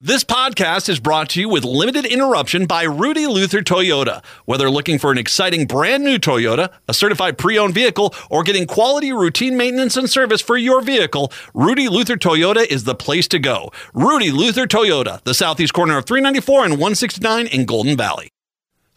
This podcast is brought to you with limited interruption by Rudy Luther Toyota. Whether looking for an exciting brand new Toyota, a certified pre owned vehicle, or getting quality routine maintenance and service for your vehicle, Rudy Luther Toyota is the place to go. Rudy Luther Toyota, the southeast corner of 394 and 169 in Golden Valley.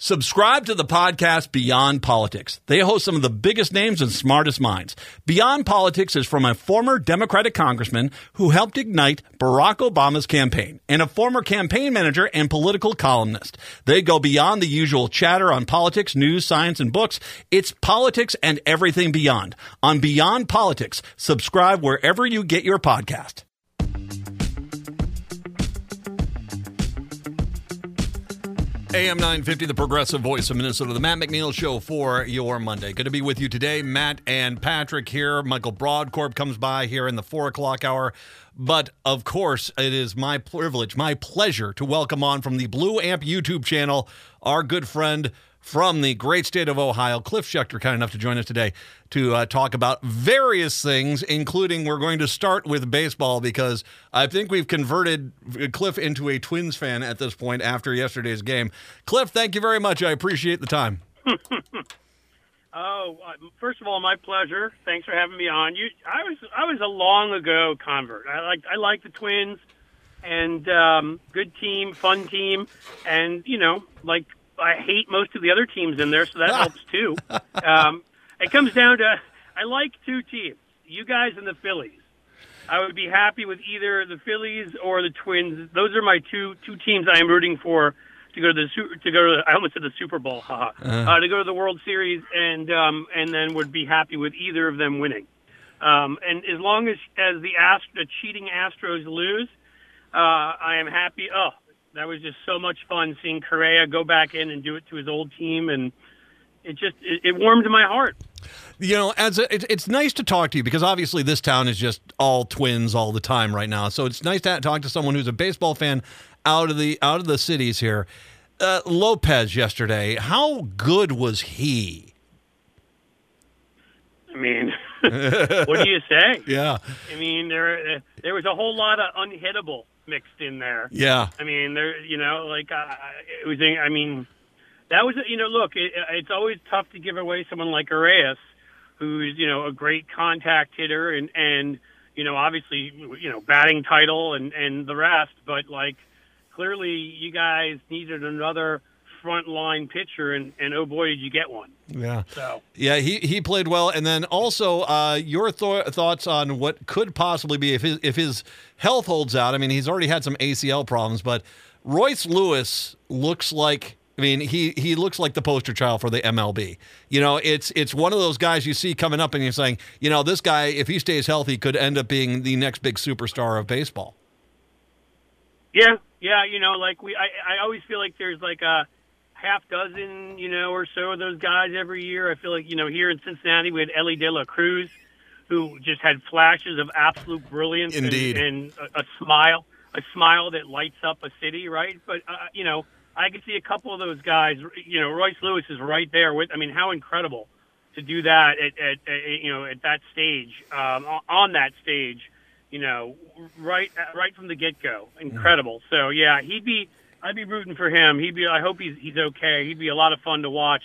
Subscribe to the podcast Beyond Politics. They host some of the biggest names and smartest minds. Beyond Politics is from a former Democratic congressman who helped ignite Barack Obama's campaign and a former campaign manager and political columnist. They go beyond the usual chatter on politics, news, science, and books. It's politics and everything beyond. On Beyond Politics, subscribe wherever you get your podcast. AM 950, the progressive voice of Minnesota, the Matt McNeil Show for your Monday. Good to be with you today. Matt and Patrick here. Michael Brodkorb comes by here in the four o'clock hour. But of course, it is my privilege, my pleasure to welcome on from the Blue Amp YouTube channel our good friend, from the great state of Ohio. Cliff Schecter, kind enough to join us today to uh, talk about various things, including we're going to start with baseball because I think we've converted Cliff into a Twins fan at this point after yesterday's game. Cliff, thank you very much. I appreciate the time. oh, uh, first of all, my pleasure. Thanks for having me on. You, I was, I was a long ago convert. I like, I like the Twins, and um, good team, fun team, and you know, like I hate most of the other teams in there, so that helps too. Um, it comes down to I like two teams, you guys and the Phillies. I would be happy with either the Phillies or the Twins. Those are my two two teams I am rooting for to go to the to go to the, I almost said the Super Bowl, haha, uh, uh, to go to the World Series, and um, and then would be happy with either of them winning. Um, and as long as as the Ast- the cheating Astros lose, uh, I am happy. Oh, that was just so much fun seeing Correa go back in and do it to his old team, and it just it, it warmed my heart. You know, as a, it, it's nice to talk to you because obviously this town is just all twins all the time right now. So it's nice to talk to someone who's a baseball fan out of the out of the cities here. Uh, Lopez yesterday, how good was he? I mean, what do you say? Yeah. I mean, there there was a whole lot of unhittable mixed in there. Yeah. I mean, there, you know, like uh, it was. I mean, that was, you know, look, it, it's always tough to give away someone like Arraez, who's you know a great contact hitter and and you know obviously you know batting title and and the rest, but like clearly you guys needed another front line pitcher, and, and oh boy, did you get one. Yeah. So yeah, he, he played well, and then also uh, your th- thoughts on what could possibly be if his if his health holds out. I mean, he's already had some ACL problems, but Royce Lewis looks like. I mean, he he looks like the poster child for the MLB. You know, it's it's one of those guys you see coming up, and you're saying, you know, this guy, if he stays healthy, could end up being the next big superstar of baseball. Yeah, yeah, you know, like we, I, I always feel like there's like a half dozen, you know, or so of those guys every year. I feel like, you know, here in Cincinnati, we had Elly De La Cruz, who just had flashes of absolute brilliance Indeed. and, and a, a smile, a smile that lights up a city, right? But, uh, you know, I could see a couple of those guys. You know, Royce Lewis is right there with. I mean, how incredible to do that at, at, at you know at that stage um, on that stage. You know, right right from the get go, incredible. So yeah, he'd be I'd be rooting for him. He'd be. I hope he's he's okay. He'd be a lot of fun to watch.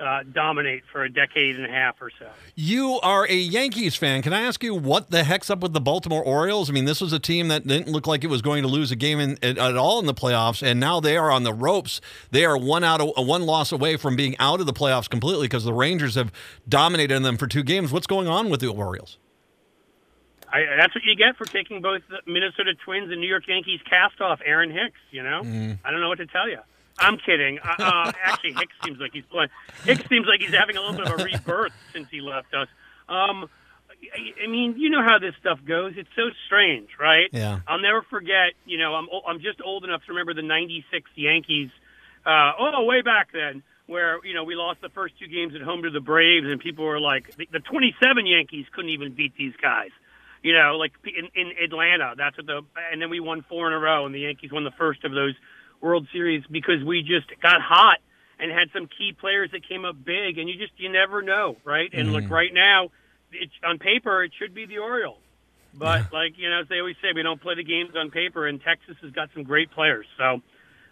Uh, dominate for a decade and a half or so. You are a Yankees fan. Can I ask you what the heck's up with the Baltimore Orioles? I mean, this was a team that didn't look like it was going to lose a game in, at, at, all in the playoffs, and now they are on the ropes. They are one out of one loss away from being out of the playoffs completely because the Rangers have dominated them for two games. What's going on with the Orioles? I, that's what you get for taking both the Minnesota Twins and New York Yankees cast off Aaron Hicks. You know, mm. I don't know what to tell you. I'm kidding. Uh, uh, actually, Hicks seems like he's playing. Hicks seems like he's having a little bit of a rebirth since he left us. Um, I, I mean, you know how this stuff goes. It's so strange, right? Yeah. I'll never forget. You know, I'm I'm just old enough to remember the '96 Yankees. Uh, oh, way back then, where you know we lost the first two games at home to the Braves, and people were like, the, the 27 Yankees couldn't even beat these guys you know, like in, in Atlanta. That's what the and then we won four in a row, and the Yankees won the first of those World Series because we just got hot and had some key players that came up big, and you just you never know, right? And mm-hmm. look, right now, it's on paper it should be the Orioles, but yeah. like you know, as they always say, we don't play the games on paper, and Texas has got some great players. So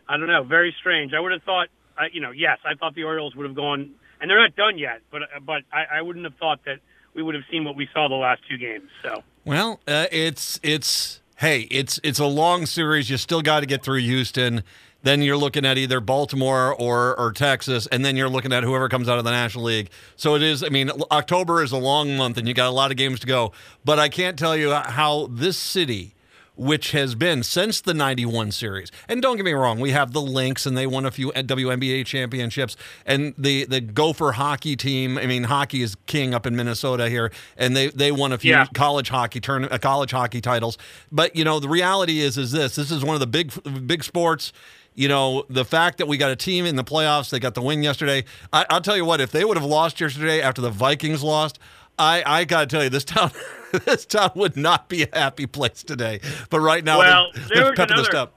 I don't know, very strange. I would have thought, uh, you know, yes, I thought the Orioles would have gone, and they're not done yet, but but I, I wouldn't have thought that we would have seen what we saw the last two games. So well, uh, it's it's hey, it's it's a long series. You still got to get through Houston. Then you're looking at either Baltimore or or Texas, and then you're looking at whoever comes out of the National League. So it is. I mean, October is a long month, and you got a lot of games to go. But I can't tell you how this city which has been since the 91 series. And don't get me wrong, we have the Lynx and they won a few WNBA championships and the the Gopher hockey team, I mean hockey is king up in Minnesota here and they they won a few yeah. college hockey turn uh, college hockey titles. But you know, the reality is is this, this is one of the big big sports you know, the fact that we got a team in the playoffs, they got the win yesterday. I, will tell you what, if they would have lost yesterday after the Vikings lost, I, I got to tell you, this town this town would not be a happy place today. But right now, well, they're, they're pepping another,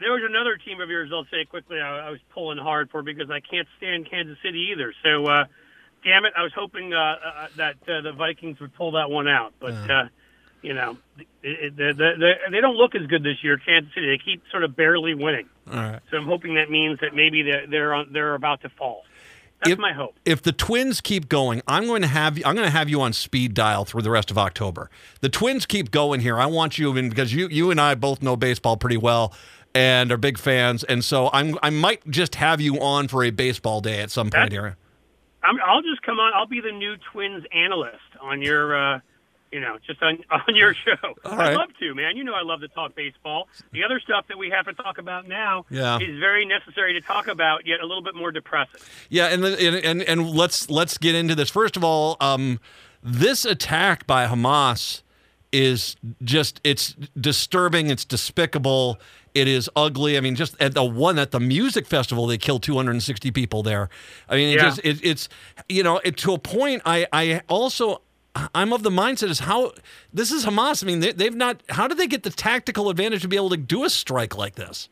There was another team of yours, I'll say quickly, I, I, was pulling hard for because I can't stand Kansas City either. So, uh, damn it, I was hoping uh, uh, that uh, the Vikings would pull that one out. But, uh, you know, it, it, they, they don't look as good this year, Kansas City. They keep sort of barely winning. All right. So I'm hoping that means that maybe they're, they're, on, they're about to fall. That's if, my hope. If the Twins keep going, I'm going to have I'm going to have you on speed dial through the rest of October. The Twins keep going here. I want you in because you you and I both know baseball pretty well and are big fans, and so I'm I might just have you on for a baseball day at some point here. i will just come on. I'll be the new Twins analyst on your. Uh, you know, just on on your show. I'd love to, man. You know, I love to talk baseball. The other stuff that we have to talk about now yeah. is very necessary to talk about, yet a little bit more depressing. Yeah, and and and, and let's let's get into this. First of all, um, this attack by Hamas is just it's disturbing. It's despicable. It is ugly. I mean, just at the one at the music festival, they killed 260 people there. I mean, it yeah. just it, it's you know it, to a point. I I also I'm of the mindset is how this is Hamas. I mean, they, have not. How did they get the tactical advantage to be able to do a strike like this?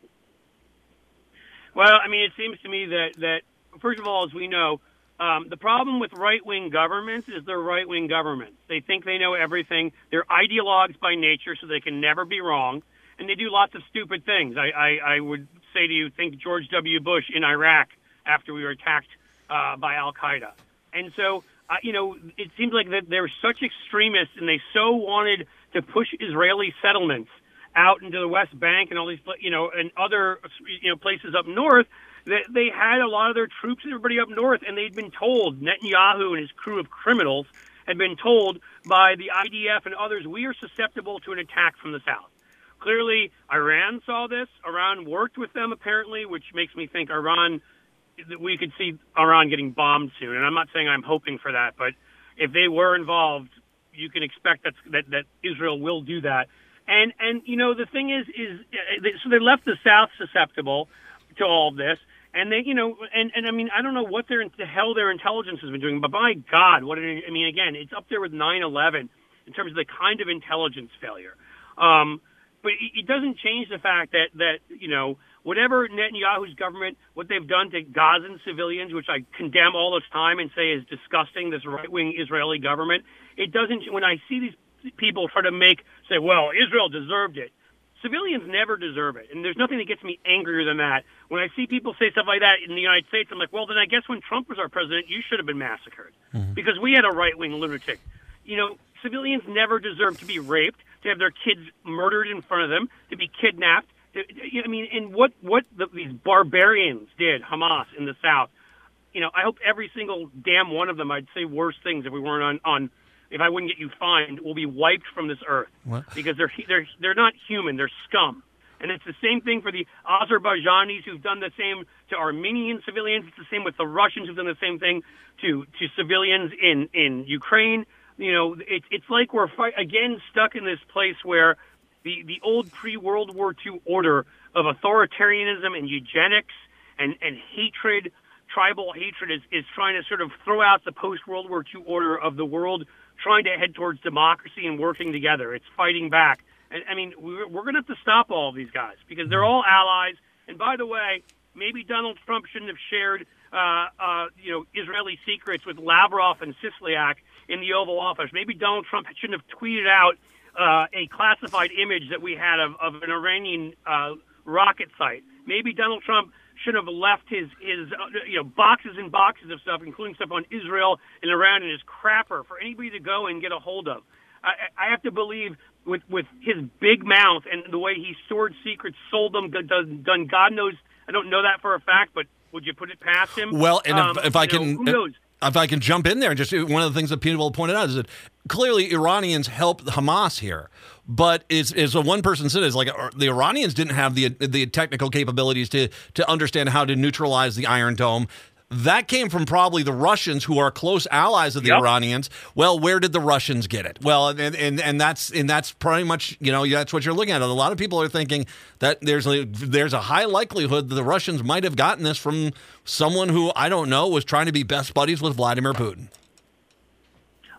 Well, I mean, it seems to me that that first of all, as we know, um, the problem with right wing governments is they're right wing governments. They think they know everything. They're ideologues by nature, so they can never be wrong, and they do lots of stupid things. I, I, I would say to you, think George W. Bush in Iraq after we were attacked uh, by Al Qaeda, and so you know, it seems like that they're such extremists, and they so wanted to push Israeli settlements out into the West Bank and all these, you know, and other, you know, places up north. That they had a lot of their troops and everybody up north, and they'd been told Netanyahu and his crew of criminals had been told by the IDF and others, we are susceptible to an attack from the south. Clearly, Iran saw this. Iran worked with them apparently, which makes me think Iran we could see Iran getting bombed soon. And I'm not saying I'm hoping for that, but if they were involved, you can expect that that, that Israel will do that. And and you know the thing is is uh, so they left the South susceptible to all of this. And they, you know, and, and I mean, I don't know what their the hell their intelligence has been doing, but by God, what it, I mean, again, it's up there with 9/11 in terms of the kind of intelligence failure. Um, but it, it doesn't change the fact that that you know whatever Netanyahu's government, what they've done to Gazan civilians, which I condemn all the time and say is disgusting, this right wing Israeli government, it doesn't, when I see these people try to make, say, well, Israel deserved it. Civilians never deserve it. And there's nothing that gets me angrier than that. When I see people say stuff like that in the United States, I'm like, well, then I guess when Trump was our president, you should have been massacred mm-hmm. because we had a right wing lunatic. You know, civilians never deserve to be raped, to have their kids murdered in front of them, to be kidnapped, I mean, and what what the, these barbarians did, Hamas in the South. You know, I hope every single damn one of them. I'd say worse things if we weren't on on. If I wouldn't get you fined, will be wiped from this earth what? because they're they're they're not human. They're scum. And it's the same thing for the Azerbaijanis who've done the same to Armenian civilians. It's the same with the Russians who've done the same thing to to civilians in in Ukraine. You know, it's it's like we're fight, again stuck in this place where the, the old pre World War II order of authoritarianism and eugenics and, and hatred, tribal hatred, is, is trying to sort of throw out the post World War II order of the world trying to head towards democracy and working together. It's fighting back. And I mean, we're, we're going to have to stop all these guys because they're all allies. And by the way, maybe Donald Trump shouldn't have shared, uh, uh, you know, Israeli secrets with Lavrov and Kislyak in the Oval Office. Maybe Donald Trump shouldn't have tweeted out uh, a classified image that we had of, of an Iranian uh, rocket site. Maybe Donald Trump should have left his his uh, you know boxes and boxes of stuff, including stuff on Israel and Iran, in his crapper for anybody to go and get a hold of. I, I have to believe with with his big mouth and the way he stored secrets, sold them, done, done God knows. I don't know that for a fact, but would you put it past him? Well, and um, if, if I can, know, if I can jump in there, just one of the things that people pointed out is that clearly Iranians helped Hamas here, but it's, is a one person said is like uh, the Iranians didn't have the the technical capabilities to to understand how to neutralize the Iron Dome. That came from probably the Russians, who are close allies of the yep. Iranians. Well, where did the Russians get it? Well, and, and and that's and that's pretty much you know that's what you're looking at. A lot of people are thinking that there's a, there's a high likelihood that the Russians might have gotten this from someone who I don't know was trying to be best buddies with Vladimir Putin.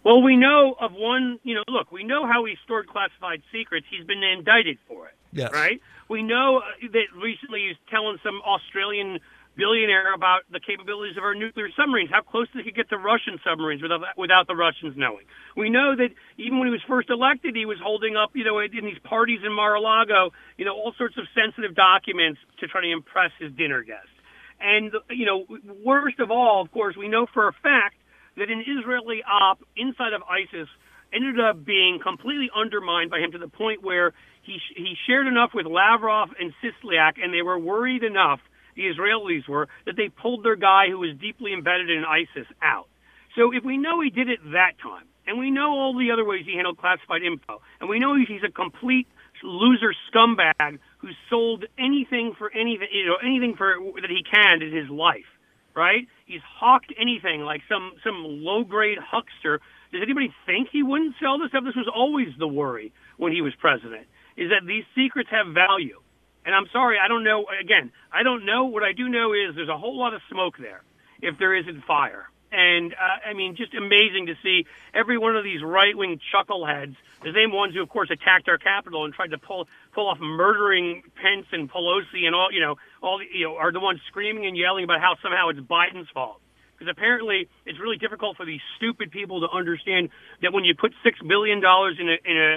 Well, we know of one. You know, look, we know how he stored classified secrets. He's been indicted for it. Yes. Right. We know uh, that recently he's telling some Australian billionaire about the capabilities of our nuclear submarines, how close they could get to Russian submarines without without the Russians knowing. We know that even when he was first elected, he was holding up, you know, in these parties in Mar-a-Lago, you know, all sorts of sensitive documents to try to impress his dinner guests. And you know, worst of all, of course, we know for a fact that an Israeli op inside of ISIS ended up being completely undermined by him to the point where he he shared enough with Lavrov and Kislyak, and they were worried enough the Israelis were, that they pulled their guy who was deeply embedded in ISIS out. So if we know he did it that time, and we know all the other ways he handled classified info, and we know he's a complete loser scumbag who sold anything for anything, you know, anything for that he can in his life, right? He's hawked anything like some some low grade huckster. Does anybody think he wouldn't sell this stuff? This was always the worry when he was president, is that these secrets have value. And I'm sorry, I don't know. Again, I don't know. What I do know is there's a whole lot of smoke there if there isn't fire. And uh, I mean, just amazing to see every one of these right-wing chuckleheads, the same ones who, of course, attacked our Capitol and tried to pull pull off murdering Pence and Pelosi and all, you know, all the, you know, are the ones screaming and yelling about how somehow it's Biden's fault. Because apparently, it's really difficult for these stupid people to understand that when you put six billion dollars in a in a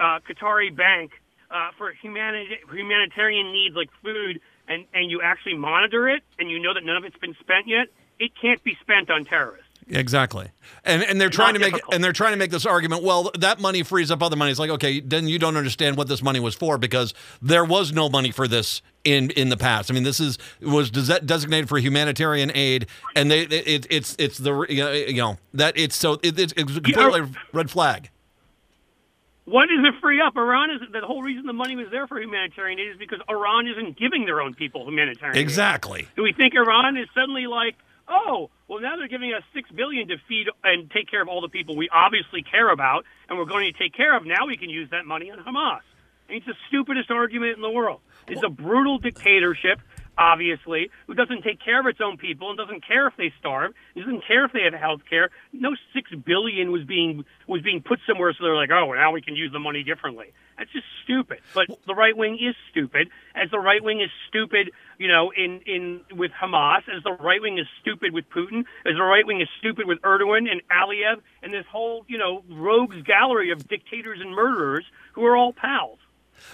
uh, Qatari bank uh, for humanity, humanitarian needs like food, and, and you actually monitor it, and you know that none of it's been spent yet, it can't be spent on terrorists. Exactly, and and they're trying to make and they're trying to make this argument. Well, that money frees up other money. It's like okay, then you don't understand what this money was for because there was no money for this in in the past. I mean, this is was designated for humanitarian aid, and they it, it's it's the you know that it's so it, it's, it's completely yeah. red flag. What does it free up? Iran is the whole reason the money was there for humanitarian aid is because Iran isn't giving their own people humanitarian aid. exactly. Aid. Do we think Iran is suddenly like, oh, well now they're giving us six billion to feed and take care of all the people we obviously care about and we're going to take care of. Now we can use that money on Hamas. And it's the stupidest argument in the world. It's a brutal dictatorship obviously, who doesn't take care of its own people and doesn't care if they starve, doesn't care if they have health care. No six billion was being was being put somewhere so they're like, oh, now we can use the money differently. That's just stupid. But the right wing is stupid, as the right wing is stupid, you know, in in with Hamas, as the right wing is stupid with Putin, as the right wing is stupid with Erdogan and Aliyev, and this whole you know rogues gallery of dictators and murderers who are all pals.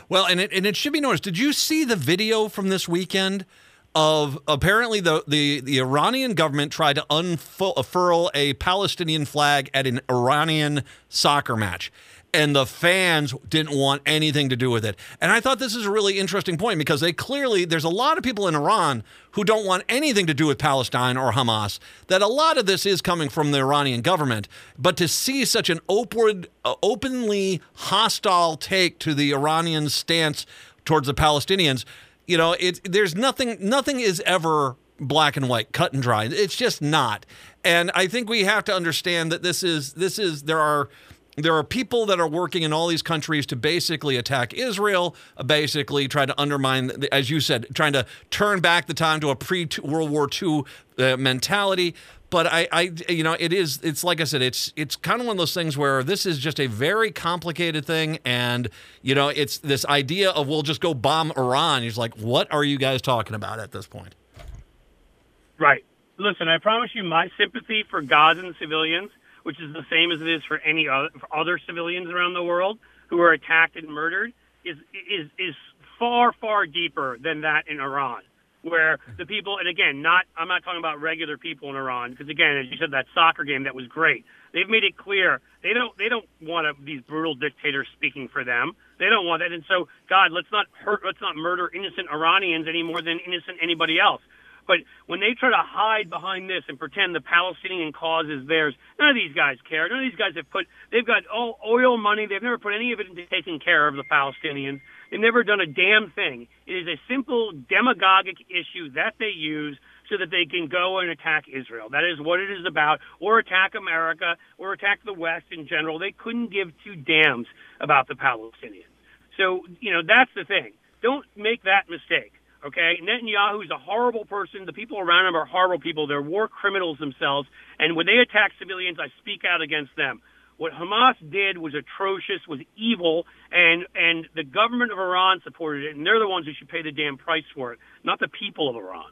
Well, and it, and it should be noticed. Did you see the video from this weekend of apparently the, the, the Iranian government tried to unfurl a Palestinian flag at an Iranian soccer match? And the fans didn't want anything to do with it. And I thought this is a really interesting point because they clearly, there's a lot of people in Iran who don't want anything to do with Palestine or Hamas, that a lot of this is coming from the Iranian government. But to see such an open, uh, openly hostile take to the Iranian stance towards the Palestinians, you know, it, there's nothing, nothing is ever black and white, cut and dry. It's just not. And I think we have to understand that this is, this is, there are, there are people that are working in all these countries to basically attack Israel, uh, basically try to undermine, as you said, trying to turn back the time to a pre World War II uh, mentality. But I, I, you know, it is. It's like I said. It's it's kind of one of those things where this is just a very complicated thing, and you know, it's this idea of we'll just go bomb Iran. He's like, what are you guys talking about at this point? Right. Listen, I promise you, my sympathy for Gazan civilians which is the same as it is for any other, for other civilians around the world who are attacked and murdered, is is is far far deeper than that in Iran, where the people and again, not I'm not talking about regular people in Iran because again, as you said, that soccer game that was great. They've made it clear they don't they don't want a, these brutal dictators speaking for them. They don't want that, and so God, let's not hurt, let's not murder innocent Iranians any more than innocent anybody else. But when they try to hide behind this and pretend the Palestinian cause is theirs, none of these guys care. None of these guys have put, they've got all oil money. They've never put any of it into taking care of the Palestinians. They've never done a damn thing. It is a simple demagogic issue that they use so that they can go and attack Israel. That is what it is about, or attack America, or attack the West in general. They couldn't give two damns about the Palestinians. So, you know, that's the thing. Don't make that mistake. Okay, Netanyahu is a horrible person. The people around him are horrible people. They're war criminals themselves. And when they attack civilians, I speak out against them. What Hamas did was atrocious, was evil, and and the government of Iran supported it, and they're the ones who should pay the damn price for it, not the people of Iran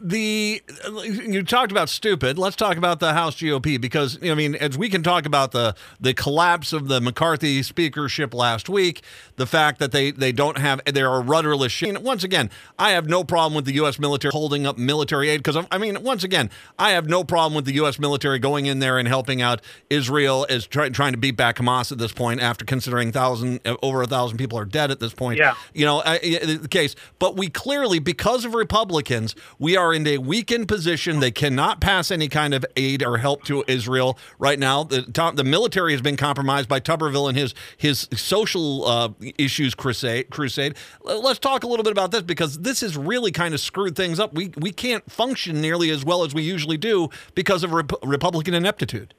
the you talked about stupid. Let's talk about the House GOP because I mean, as we can talk about the the collapse of the McCarthy speakership last week, the fact that they they don't have they're a rudderless ship. Once again, I have no problem with the U.S. military holding up military aid because I mean, once again, I have no problem with the U.S. military going in there and helping out Israel as try, trying to beat back Hamas at this point after considering thousand uh, over a thousand people are dead at this point. Yeah, you know the case, but we clearly because of Republicans we are are in a weakened position. They cannot pass any kind of aid or help to Israel right now. The, the military has been compromised by Tuberville and his his social uh, issues crusade. Crusade. Let's talk a little bit about this because this has really kind of screwed things up. We we can't function nearly as well as we usually do because of Rep- Republican ineptitude.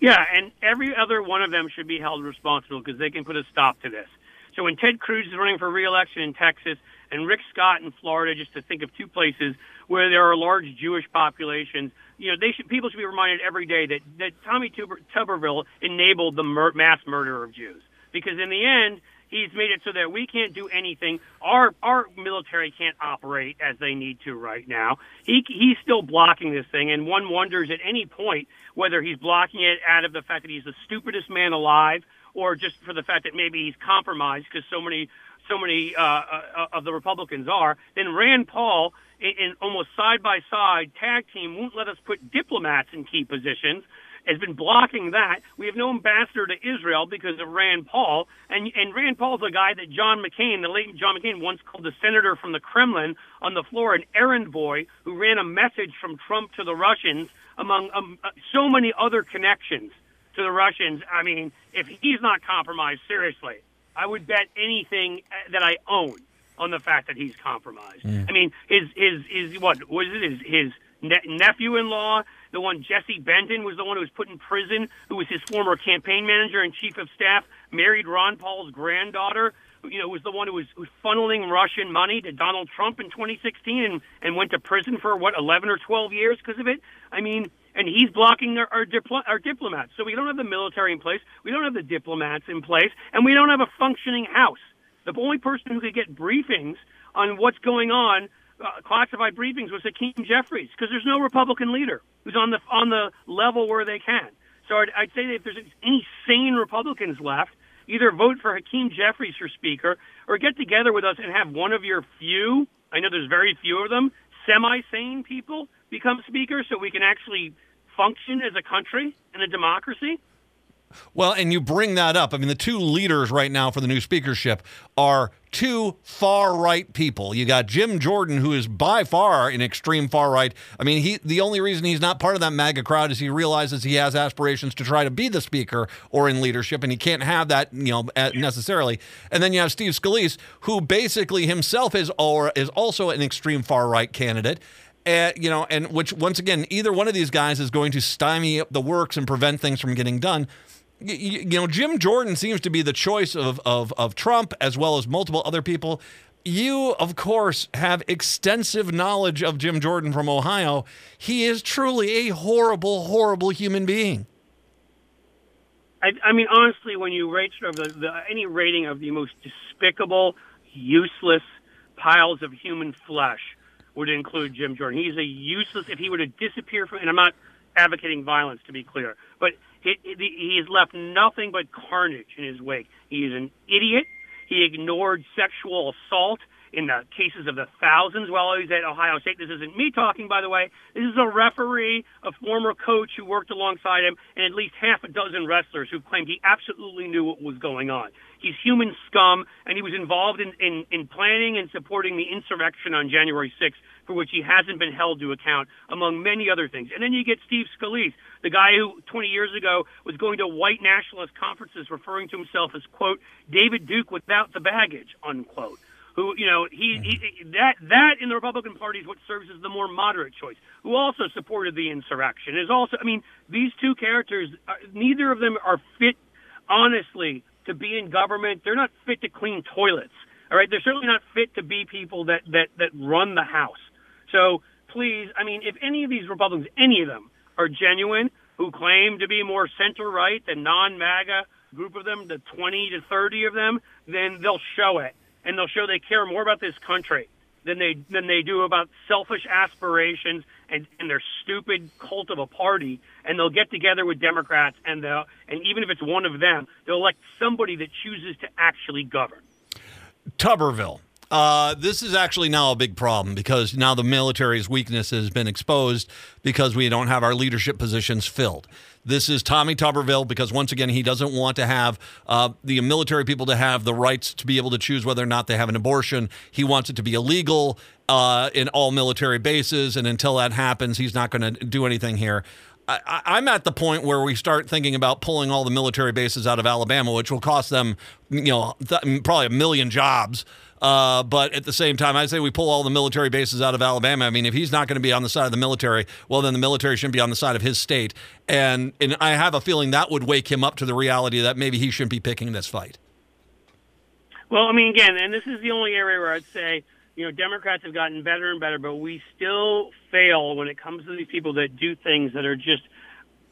Yeah, and every other one of them should be held responsible because they can put a stop to this. So when Ted Cruz is running for reelection in Texas, and Rick Scott in Florida, just to think of two places where there are large Jewish populations. You know, they should people should be reminded every day that that Tommy Tuber, Tuberville enabled the mur- mass murder of Jews because in the end he's made it so that we can't do anything. Our our military can't operate as they need to right now. He he's still blocking this thing, and one wonders at any point whether he's blocking it out of the fact that he's the stupidest man alive, or just for the fact that maybe he's compromised because so many so many uh, uh, of the Republicans are, then Rand Paul, in, in almost side by side tag team, won't let us put diplomats in key positions. Has been blocking that. We have no ambassador to Israel because of Rand Paul, and and Rand Paul's a guy that John McCain, the late John McCain, once called the senator from the Kremlin on the floor an errand boy who ran a message from Trump to the Russians, among um, uh, so many other connections to the Russians. I mean, if he's not compromised, seriously, I would bet anything uh, that I own on the fact that he's compromised. Mm. I mean, his his his what was it? His his ne- nephew-in-law, the one Jesse Benton was the one who was put in prison, who was his former campaign manager and chief of staff, married Ron Paul's granddaughter. You know, was the one who was, who was funneling Russian money to Donald Trump in 2016 and, and went to prison for what 11 or 12 years because of it. I mean, and he's blocking our, our, dipl- our diplomats. So we don't have the military in place, we don't have the diplomats in place, and we don't have a functioning House. The only person who could get briefings on what's going on, uh, classified briefings, was Hakeem Jeffries, because there's no Republican leader who's on the on the level where they can. So I'd, I'd say that if there's any sane Republicans left, either vote for Hakeem Jeffries for Speaker, or get together with us and have one of your few. I know there's very few of them semi-sane people become speaker so we can actually function as a country and a democracy? Well, and you bring that up. I mean, the two leaders right now for the new speakership are two far right people. You got Jim Jordan, who is by far an extreme far right. I mean, he the only reason he's not part of that MAGA crowd is he realizes he has aspirations to try to be the speaker or in leadership, and he can't have that, you know, necessarily. And then you have Steve Scalise, who basically himself is or is also an extreme far right candidate. Uh, you know, and which once again, either one of these guys is going to stymie the works and prevent things from getting done. You, you know, Jim Jordan seems to be the choice of, of, of Trump as well as multiple other people. You, of course, have extensive knowledge of Jim Jordan from Ohio. He is truly a horrible, horrible human being. I, I mean, honestly, when you rate sort of the, the, any rating of the most despicable, useless piles of human flesh would include Jim Jordan. He's a useless. If he were to disappear from, and I'm not advocating violence, to be clear. But he, he has left nothing but carnage in his wake. He is an idiot. He ignored sexual assault in the cases of the thousands while he was at Ohio State. This isn't me talking, by the way. This is a referee, a former coach who worked alongside him, and at least half a dozen wrestlers who claimed he absolutely knew what was going on. He's human scum, and he was involved in, in, in planning and supporting the insurrection on January 6th, for which he hasn't been held to account, among many other things. And then you get Steve Scalise, the guy who 20 years ago was going to white nationalist conferences referring to himself as, quote, David Duke without the baggage, unquote who you know he, he that that in the Republican Party is what serves as the more moderate choice, who also supported the insurrection. Is also, I mean, these two characters, uh, neither of them are fit, honestly, to be in government. They're not fit to clean toilets. All right, they're certainly not fit to be people that that that run the House. So please, I mean, if any of these Republicans, any of them, are genuine, who claim to be more center right than non-MAGA group of them, the 20 to 30 of them, then they'll show it and they'll show they care more about this country than they than they do about selfish aspirations and, and their stupid cult of a party. And they'll get together with Democrats and they'll and even if it's one of them, they'll elect somebody that chooses to actually govern. Tuberville. Uh, this is actually now a big problem because now the military's weakness has been exposed because we don't have our leadership positions filled. This is Tommy Tuberville because once again he doesn't want to have uh, the military people to have the rights to be able to choose whether or not they have an abortion. He wants it to be illegal uh, in all military bases, and until that happens, he's not going to do anything here. I, am at the point where we start thinking about pulling all the military bases out of Alabama, which will cost them, you know, th- probably a million jobs. Uh, but at the same time, I say we pull all the military bases out of Alabama. I mean, if he's not going to be on the side of the military, well, then the military shouldn't be on the side of his state. And and I have a feeling that would wake him up to the reality that maybe he shouldn't be picking this fight. Well, I mean, again, and this is the only area where I'd say, you know, Democrats have gotten better and better, but we still fail when it comes to these people that do things that are just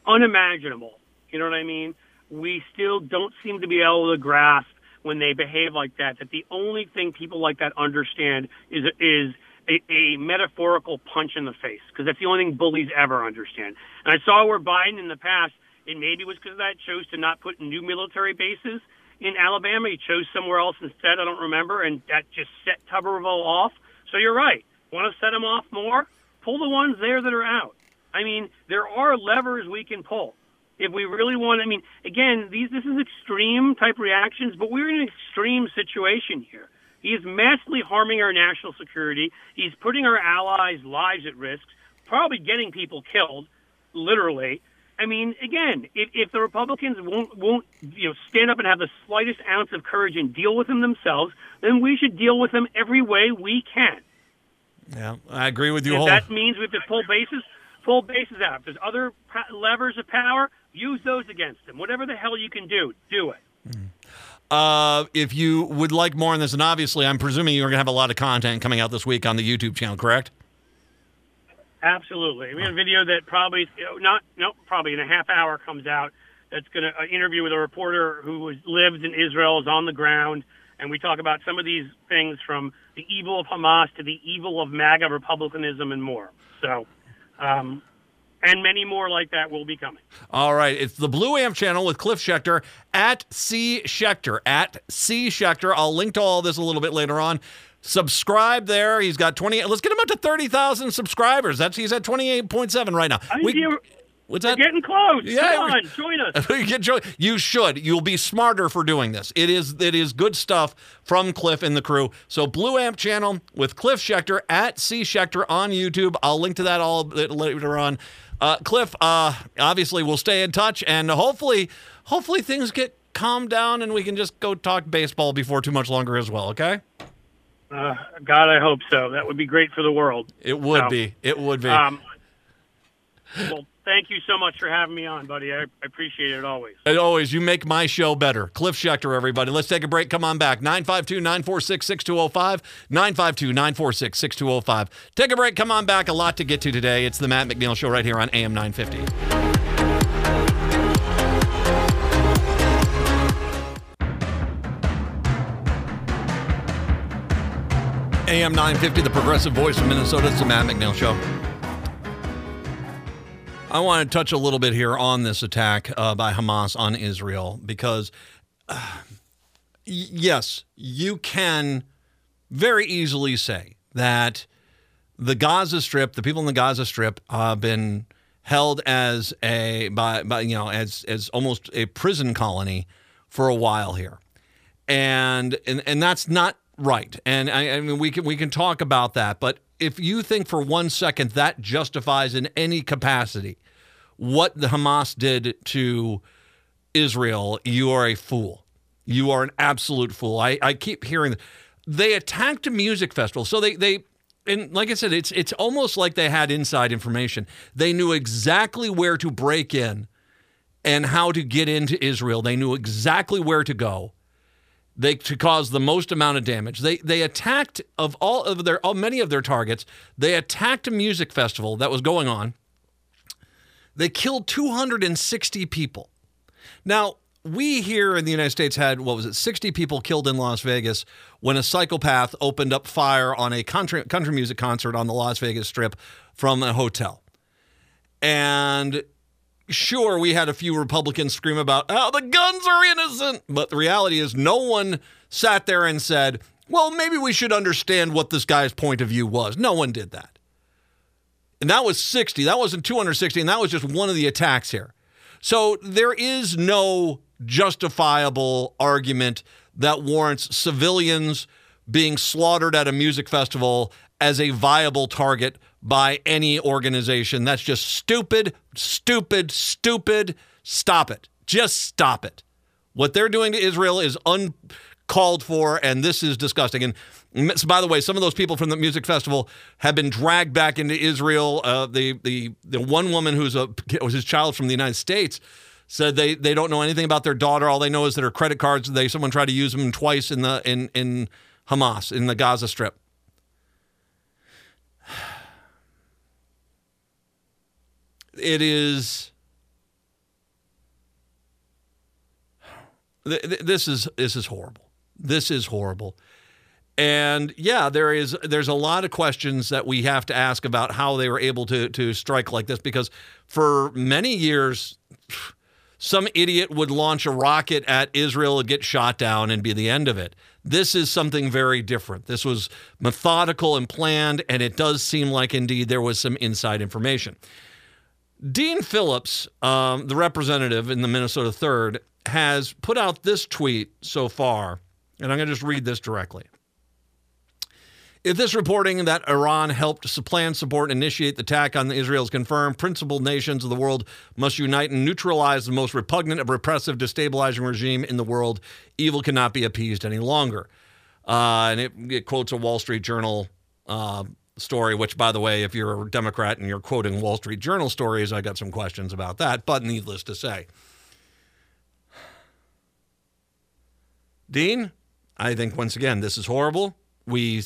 unimaginable. You know what I mean? We still don't seem to be able to grasp when they behave like that that the only thing people like that understand is is a, a metaphorical punch in the face because that's the only thing bullies ever understand. And I saw where Biden in the past, and maybe it was because of that, chose to not put new military bases in Alabama. He chose somewhere else instead. I don't remember, and that just set Tuberville off. So you're right. Want to set him off more? Pull the ones there that are out. I mean, there are levers we can pull if we really want, I mean, again, these this is extreme type reactions, but we're in an extreme situation here. He is massively harming our national security. He's putting our allies' lives at risk, probably getting people killed, literally. I mean, again, if, if the Republicans won't won't you know stand up and have the slightest ounce of courage and deal with them themselves, then we should deal with them every way we can. Yeah, I agree with you. If that means we have to pull bases, pull bases out. If there's other levers of power, use those against them. Whatever the hell you can do, do it. Uh, if you would like more on this, and obviously, I'm presuming you're going to have a lot of content coming out this week on the YouTube channel, correct? Absolutely. We have a video that probably not no probably in a half hour comes out. That's going to uh, interview with a reporter who was, lives in Israel, is on the ground, and we talk about some of these things from the evil of Hamas to the evil of MAGA republicanism and more. So, um, and many more like that will be coming. All right. It's the Blue Amp channel with Cliff Schecter at C Schecter. At C Schecter. I'll link to all this a little bit later on. Subscribe there. He's got 20. Let's get him up to 30,000 subscribers. That's He's at 28.7 right now. I we, What's that? We're getting close. Yeah, Come on, join us. you, join, you should. You'll be smarter for doing this. It is it is good stuff from Cliff and the crew. So Blue Amp channel with Cliff Schecter at C Schecter on YouTube. I'll link to that all later on. Uh, Cliff, uh, obviously we'll stay in touch and hopefully, hopefully things get calmed down and we can just go talk baseball before too much longer as well. Okay. Uh, God, I hope so. That would be great for the world. It would so, be. It would be. Um, well, thank you so much for having me on, buddy. I, appreciate it always. And always, you make my show better. Cliff Schecter, everybody. Let's take a break. Come on back. 952 946 6205. 952 946 6205. Take a break. Come on back. A lot to get to today. It's the Matt McNeil Show right here on AM 950. AM 950, the progressive voice of Minnesota. It's the Matt McNeil Show. I want to touch a little bit here on this attack uh, by Hamas on Israel because, uh, yes, you can very easily say that the Gaza Strip, the people in the Gaza Strip, have been held as a by, by you know as as almost a prison colony for a while here, and and and that's not right. And I, I mean we can we can talk about that, but if you think for one second that justifies in any capacity what the Hamas did to Israel, you are a fool. You are an absolute fool. I, I keep hearing they attacked a music festival. So they they and like I said, it's it's almost like they had inside information. They knew exactly where to break in and how to get into Israel. They knew exactly where to go. They to cause the most amount of damage. They they attacked of all of their of many of their targets. They attacked a music festival that was going on. They killed 260 people. Now, we here in the United States had, what was it, 60 people killed in Las Vegas when a psychopath opened up fire on a country, country music concert on the Las Vegas Strip from a hotel. And sure, we had a few Republicans scream about, oh, the guns are innocent. But the reality is, no one sat there and said, well, maybe we should understand what this guy's point of view was. No one did that. And that was 60. That wasn't 260. And that was just one of the attacks here. So there is no justifiable argument that warrants civilians being slaughtered at a music festival as a viable target by any organization. That's just stupid, stupid, stupid. Stop it. Just stop it. What they're doing to Israel is uncalled for, and this is disgusting. And by the way, some of those people from the music festival have been dragged back into Israel. Uh, the the the one woman who's a was his child from the United States said they they don't know anything about their daughter. All they know is that her credit cards they someone tried to use them twice in the in in Hamas in the Gaza Strip. It is. This is this is horrible. This is horrible. And yeah, there is there's a lot of questions that we have to ask about how they were able to to strike like this because for many years some idiot would launch a rocket at Israel and get shot down and be the end of it. This is something very different. This was methodical and planned, and it does seem like indeed there was some inside information. Dean Phillips, um, the representative in the Minnesota 3rd, has put out this tweet so far, and I'm going to just read this directly. If this reporting that Iran helped supplant, support, and initiate the attack on Israel is confirmed, principled nations of the world must unite and neutralize the most repugnant and repressive, destabilizing regime in the world. Evil cannot be appeased any longer. Uh, and it, it, quotes a Wall Street Journal uh, story, which, by the way, if you're a Democrat and you're quoting Wall Street Journal stories, I got some questions about that, but needless to say. Dean, I think once again, this is horrible. We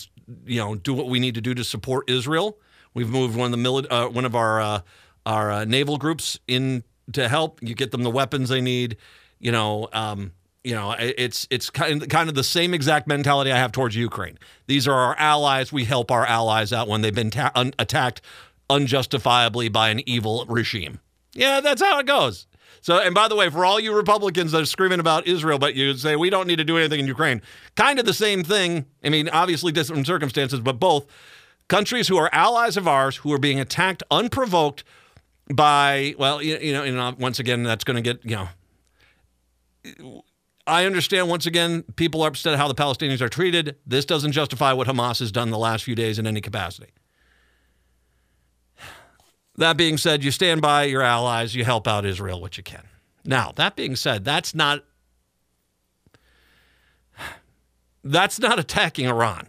you know do what we need to do to support Israel. We've moved one of the mili- uh, one of our uh, our uh, naval groups in to help. You get them the weapons they need. You know, um, you know, it's it's kind of, kind of the same exact mentality I have towards Ukraine. These are our allies. We help our allies out when they've been ta- un- attacked unjustifiably by an evil regime. Yeah, that's how it goes. So, and by the way, for all you Republicans that are screaming about Israel, but you say we don't need to do anything in Ukraine, kind of the same thing. I mean, obviously different circumstances, but both countries who are allies of ours who are being attacked unprovoked by, well, you, you know, you uh, know, once again, that's going to get, you know. I understand once again, people are upset how the Palestinians are treated. This doesn't justify what Hamas has done the last few days in any capacity. That being said, you stand by your allies, you help out Israel what you can. Now, that being said, that's not that's not attacking Iran.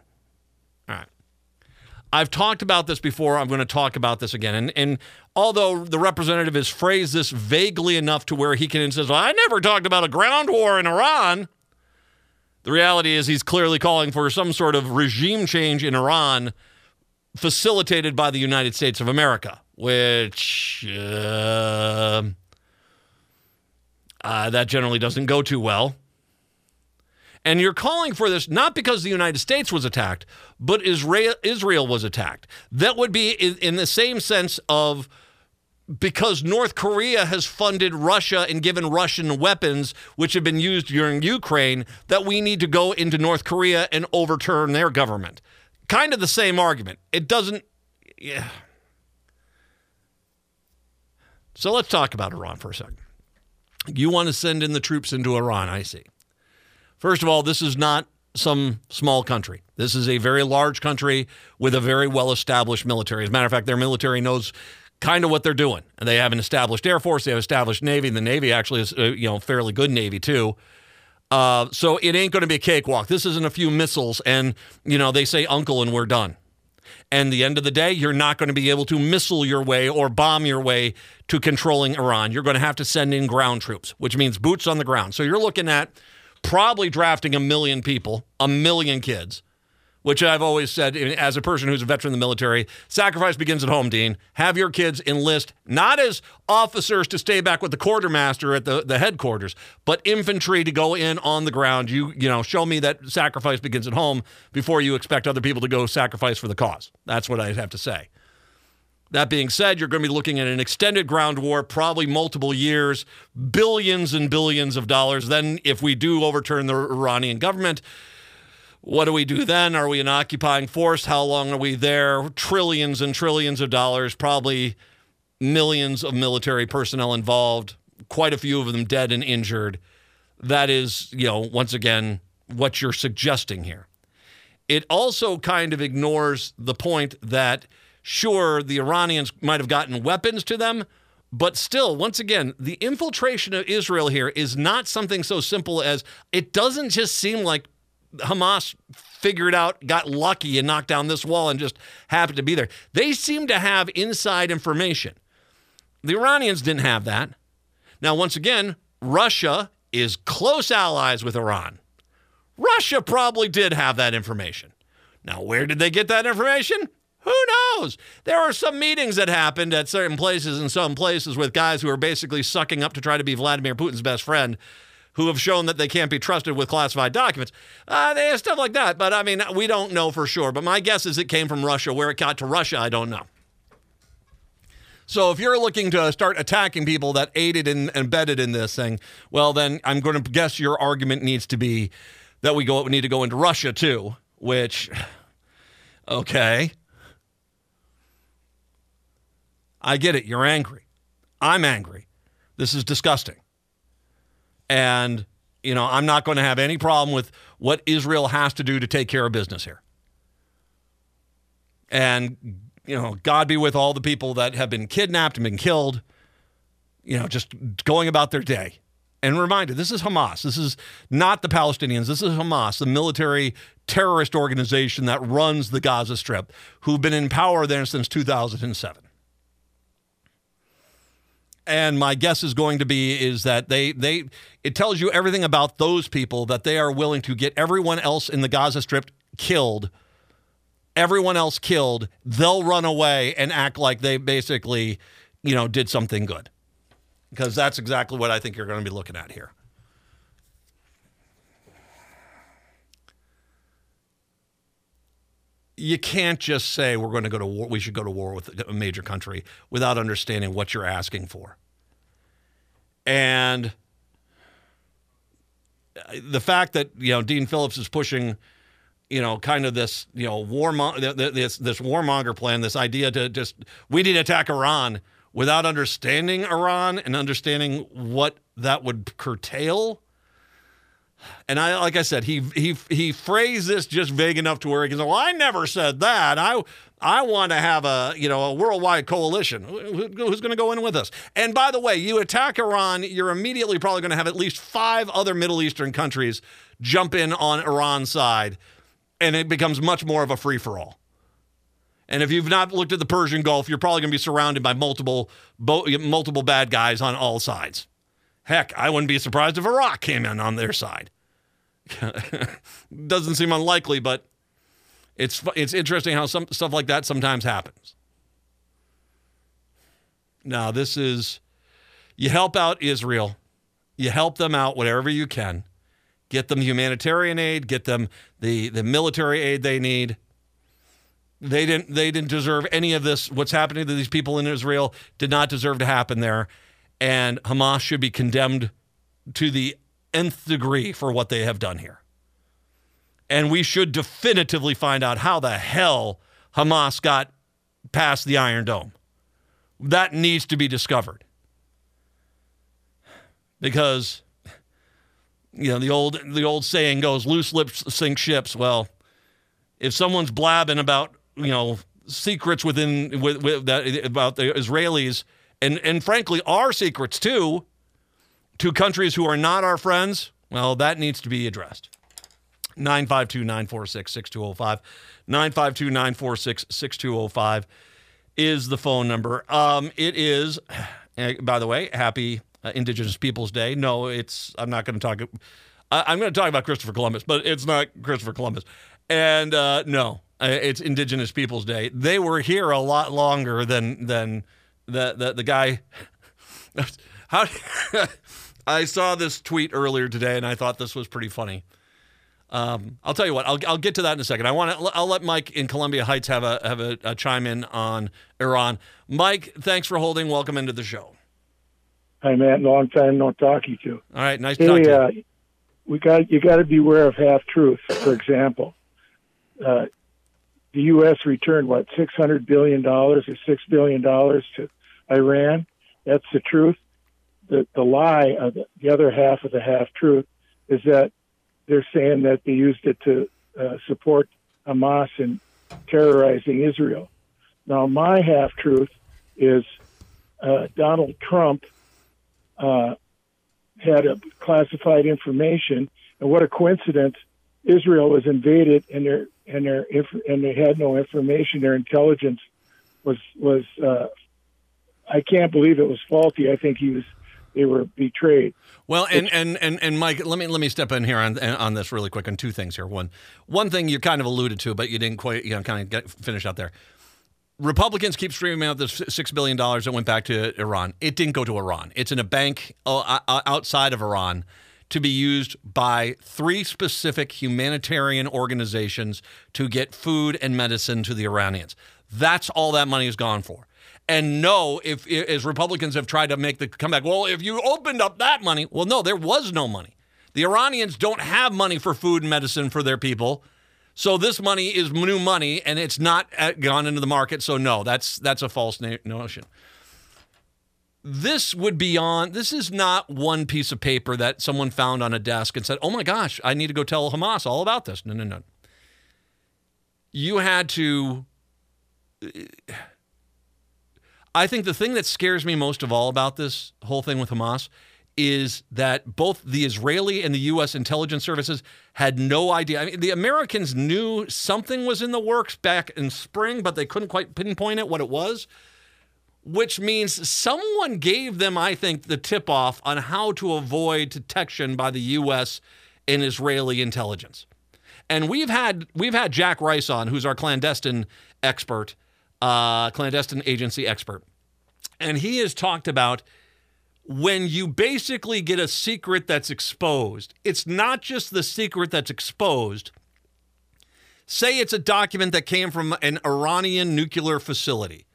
I've talked about this before. I'm going to talk about this again. And, and although the representative has phrased this vaguely enough to where he can say, well, I never talked about a ground war in Iran. The reality is he's clearly calling for some sort of regime change in Iran facilitated by the United States of America which uh, uh, that generally doesn't go too well. And you're calling for this not because the United States was attacked, but Israel, Israel was attacked. That would be in, in the same sense of because North Korea has funded Russia and given Russian weapons, which have been used during Ukraine, that we need to go into North Korea and overturn their government. Kind of the same argument. It doesn't. Yeah. So let's talk about Iran for a second. You want to send in the troops into Iran, I see. First of all, this is not some small country. This is a very large country with a very well established military. As a matter of fact, their military knows kind of what they're doing. And they have an established Air Force, they have established Navy. and The Navy actually is, uh, you know, fairly good Navy too. Uh, so it ain't going to be a cakewalk. This isn't a few missiles, and you know they say uncle and we're done. And the end of the day, you're not going to be able to missile your way or bomb your way to controlling Iran. You're going to have to send in ground troops, which means boots on the ground. So you're looking at probably drafting a million people, a million kids, which I've always said as a person who's a veteran in the military, sacrifice begins at home, Dean. Have your kids enlist not as officers to stay back with the quartermaster at the, the headquarters, but infantry to go in on the ground. You you know, show me that sacrifice begins at home before you expect other people to go sacrifice for the cause. That's what I have to say. That being said, you're going to be looking at an extended ground war, probably multiple years, billions and billions of dollars. Then, if we do overturn the Iranian government, what do we do then? Are we an occupying force? How long are we there? Trillions and trillions of dollars, probably millions of military personnel involved, quite a few of them dead and injured. That is, you know, once again, what you're suggesting here. It also kind of ignores the point that, sure, the Iranians might have gotten weapons to them, but still, once again, the infiltration of Israel here is not something so simple as it doesn't just seem like Hamas figured out, got lucky, and knocked down this wall and just happened to be there. They seem to have inside information. The Iranians didn't have that. Now, once again, Russia is close allies with Iran. Russia probably did have that information. Now, where did they get that information? Who knows? There are some meetings that happened at certain places and some places with guys who are basically sucking up to try to be Vladimir Putin's best friend who have shown that they can't be trusted with classified documents. Uh, they have stuff like that. But I mean, we don't know for sure. But my guess is it came from Russia. Where it got to Russia, I don't know. So if you're looking to start attacking people that aided and embedded in this thing, well, then I'm going to guess your argument needs to be that we go we need to go into Russia too, which okay. I get it. You're angry. I'm angry. This is disgusting. And, you know, I'm not going to have any problem with what Israel has to do to take care of business here. And, you know, God be with all the people that have been kidnapped and been killed, you know, just going about their day. And reminded, this is Hamas. This is not the Palestinians. This is Hamas, the military terrorist organization that runs the Gaza Strip, who've been in power there since 2007 and my guess is going to be is that they they it tells you everything about those people that they are willing to get everyone else in the Gaza Strip killed. Everyone else killed. They'll run away and act like they basically you know did something good. Because that's exactly what I think you're going to be looking at here you can't just say we're going to go to war. We should go to war with a major country without understanding what you're asking for. And uh, the fact that you know Dean Phillips is pushing, you know, kind of this you know war this this warmonger plan, this idea to just we need to attack Iran without understanding Iran and understanding what that would curtail and I, like I said, he he he phrased this just vague enough to where he say, "Well, I never said that. I I want to have a you know a worldwide coalition. Who's going to go in with us?" And by the way, you attack Iran, you're immediately probably going to have at least five other Middle Eastern countries jump in on Iran's side, and it becomes much more of a free for all. And if you've not looked at the Persian Gulf, you're probably going to be surrounded by multiple multiple bad guys on all sides. Heck, I wouldn't be surprised if Iraq came in on their side. Doesn't seem unlikely, but it's it's interesting how some stuff like that sometimes happens. Now, this is you help out Israel, you help them out whatever you can, get them humanitarian aid, get them the the military aid they need, They didn't they didn't deserve any of this. What's happening to these people in Israel did not deserve to happen there. And Hamas should be condemned to the nth degree for what they have done here. And we should definitively find out how the hell Hamas got past the Iron Dome. That needs to be discovered. Because you know the old the old saying goes loose lips sink ships well if someone's blabbing about you know secrets within with, with that about the israelis and and frankly our secrets too to countries who are not our friends well that needs to be addressed 952-946-6205 952-946-6205 is the phone number um, it is by the way happy uh, Indigenous Peoples Day. No, it's I'm not going to talk. I, am going to talk about Christopher Columbus, but it's not Christopher Columbus. And uh, no, uh, it's Indigenous Peoples Day. They were here a lot longer than than the the, the guy. How I saw this tweet earlier today, and I thought this was pretty funny. Um, I'll tell you what. I'll, I'll get to that in a second. I want to. I'll let Mike in Columbia Heights have a have a, a chime in on Iran. Mike, thanks for holding. Welcome into the show. Hi, Matt. Long time no talking to. All right, nice hey, talk to uh, we got you got to beware of half truth. For example, uh, the U.S. returned what six hundred billion dollars or six billion dollars to Iran. That's the truth. The the lie, the, the other half of the half truth, is that they're saying that they used it to uh, support Hamas in terrorizing Israel. Now, my half truth is uh, Donald Trump uh, had classified information, and what a coincidence! Israel was invaded, and their and their and they had no information. Their intelligence was was uh, I can't believe it was faulty. I think he was they were betrayed. Well, and, and and and Mike, let me let me step in here on on this really quick on two things here. One one thing you kind of alluded to, but you didn't quite you know kind of get, finish out there. Republicans keep streaming out this $6 billion that went back to Iran. It didn't go to Iran. It's in a bank uh, uh, outside of Iran to be used by three specific humanitarian organizations to get food and medicine to the Iranians. That's all that money is gone for. And no, if, as Republicans have tried to make the comeback, well, if you opened up that money, well, no, there was no money. The Iranians don't have money for food and medicine for their people. So this money is new money, and it's not uh, gone into the market. So no, that's that's a false notion. This would be on. This is not one piece of paper that someone found on a desk and said, "Oh my gosh, I need to go tell Hamas all about this." No, no, no. You had to. I think the thing that scares me most of all about this whole thing with Hamas is that both the Israeli and the U.S. intelligence services had no idea. I mean, the Americans knew something was in the works back in spring, but they couldn't quite pinpoint it what it was, which means someone gave them, I think, the tip off on how to avoid detection by the U.S. and Israeli intelligence. And we've had we've had Jack Rice on, who's our clandestine expert, uh, clandestine agency expert, and he has talked about when you basically get a secret that's exposed, it's not just the secret that's exposed. Say it's a document that came from an Iranian nuclear facility.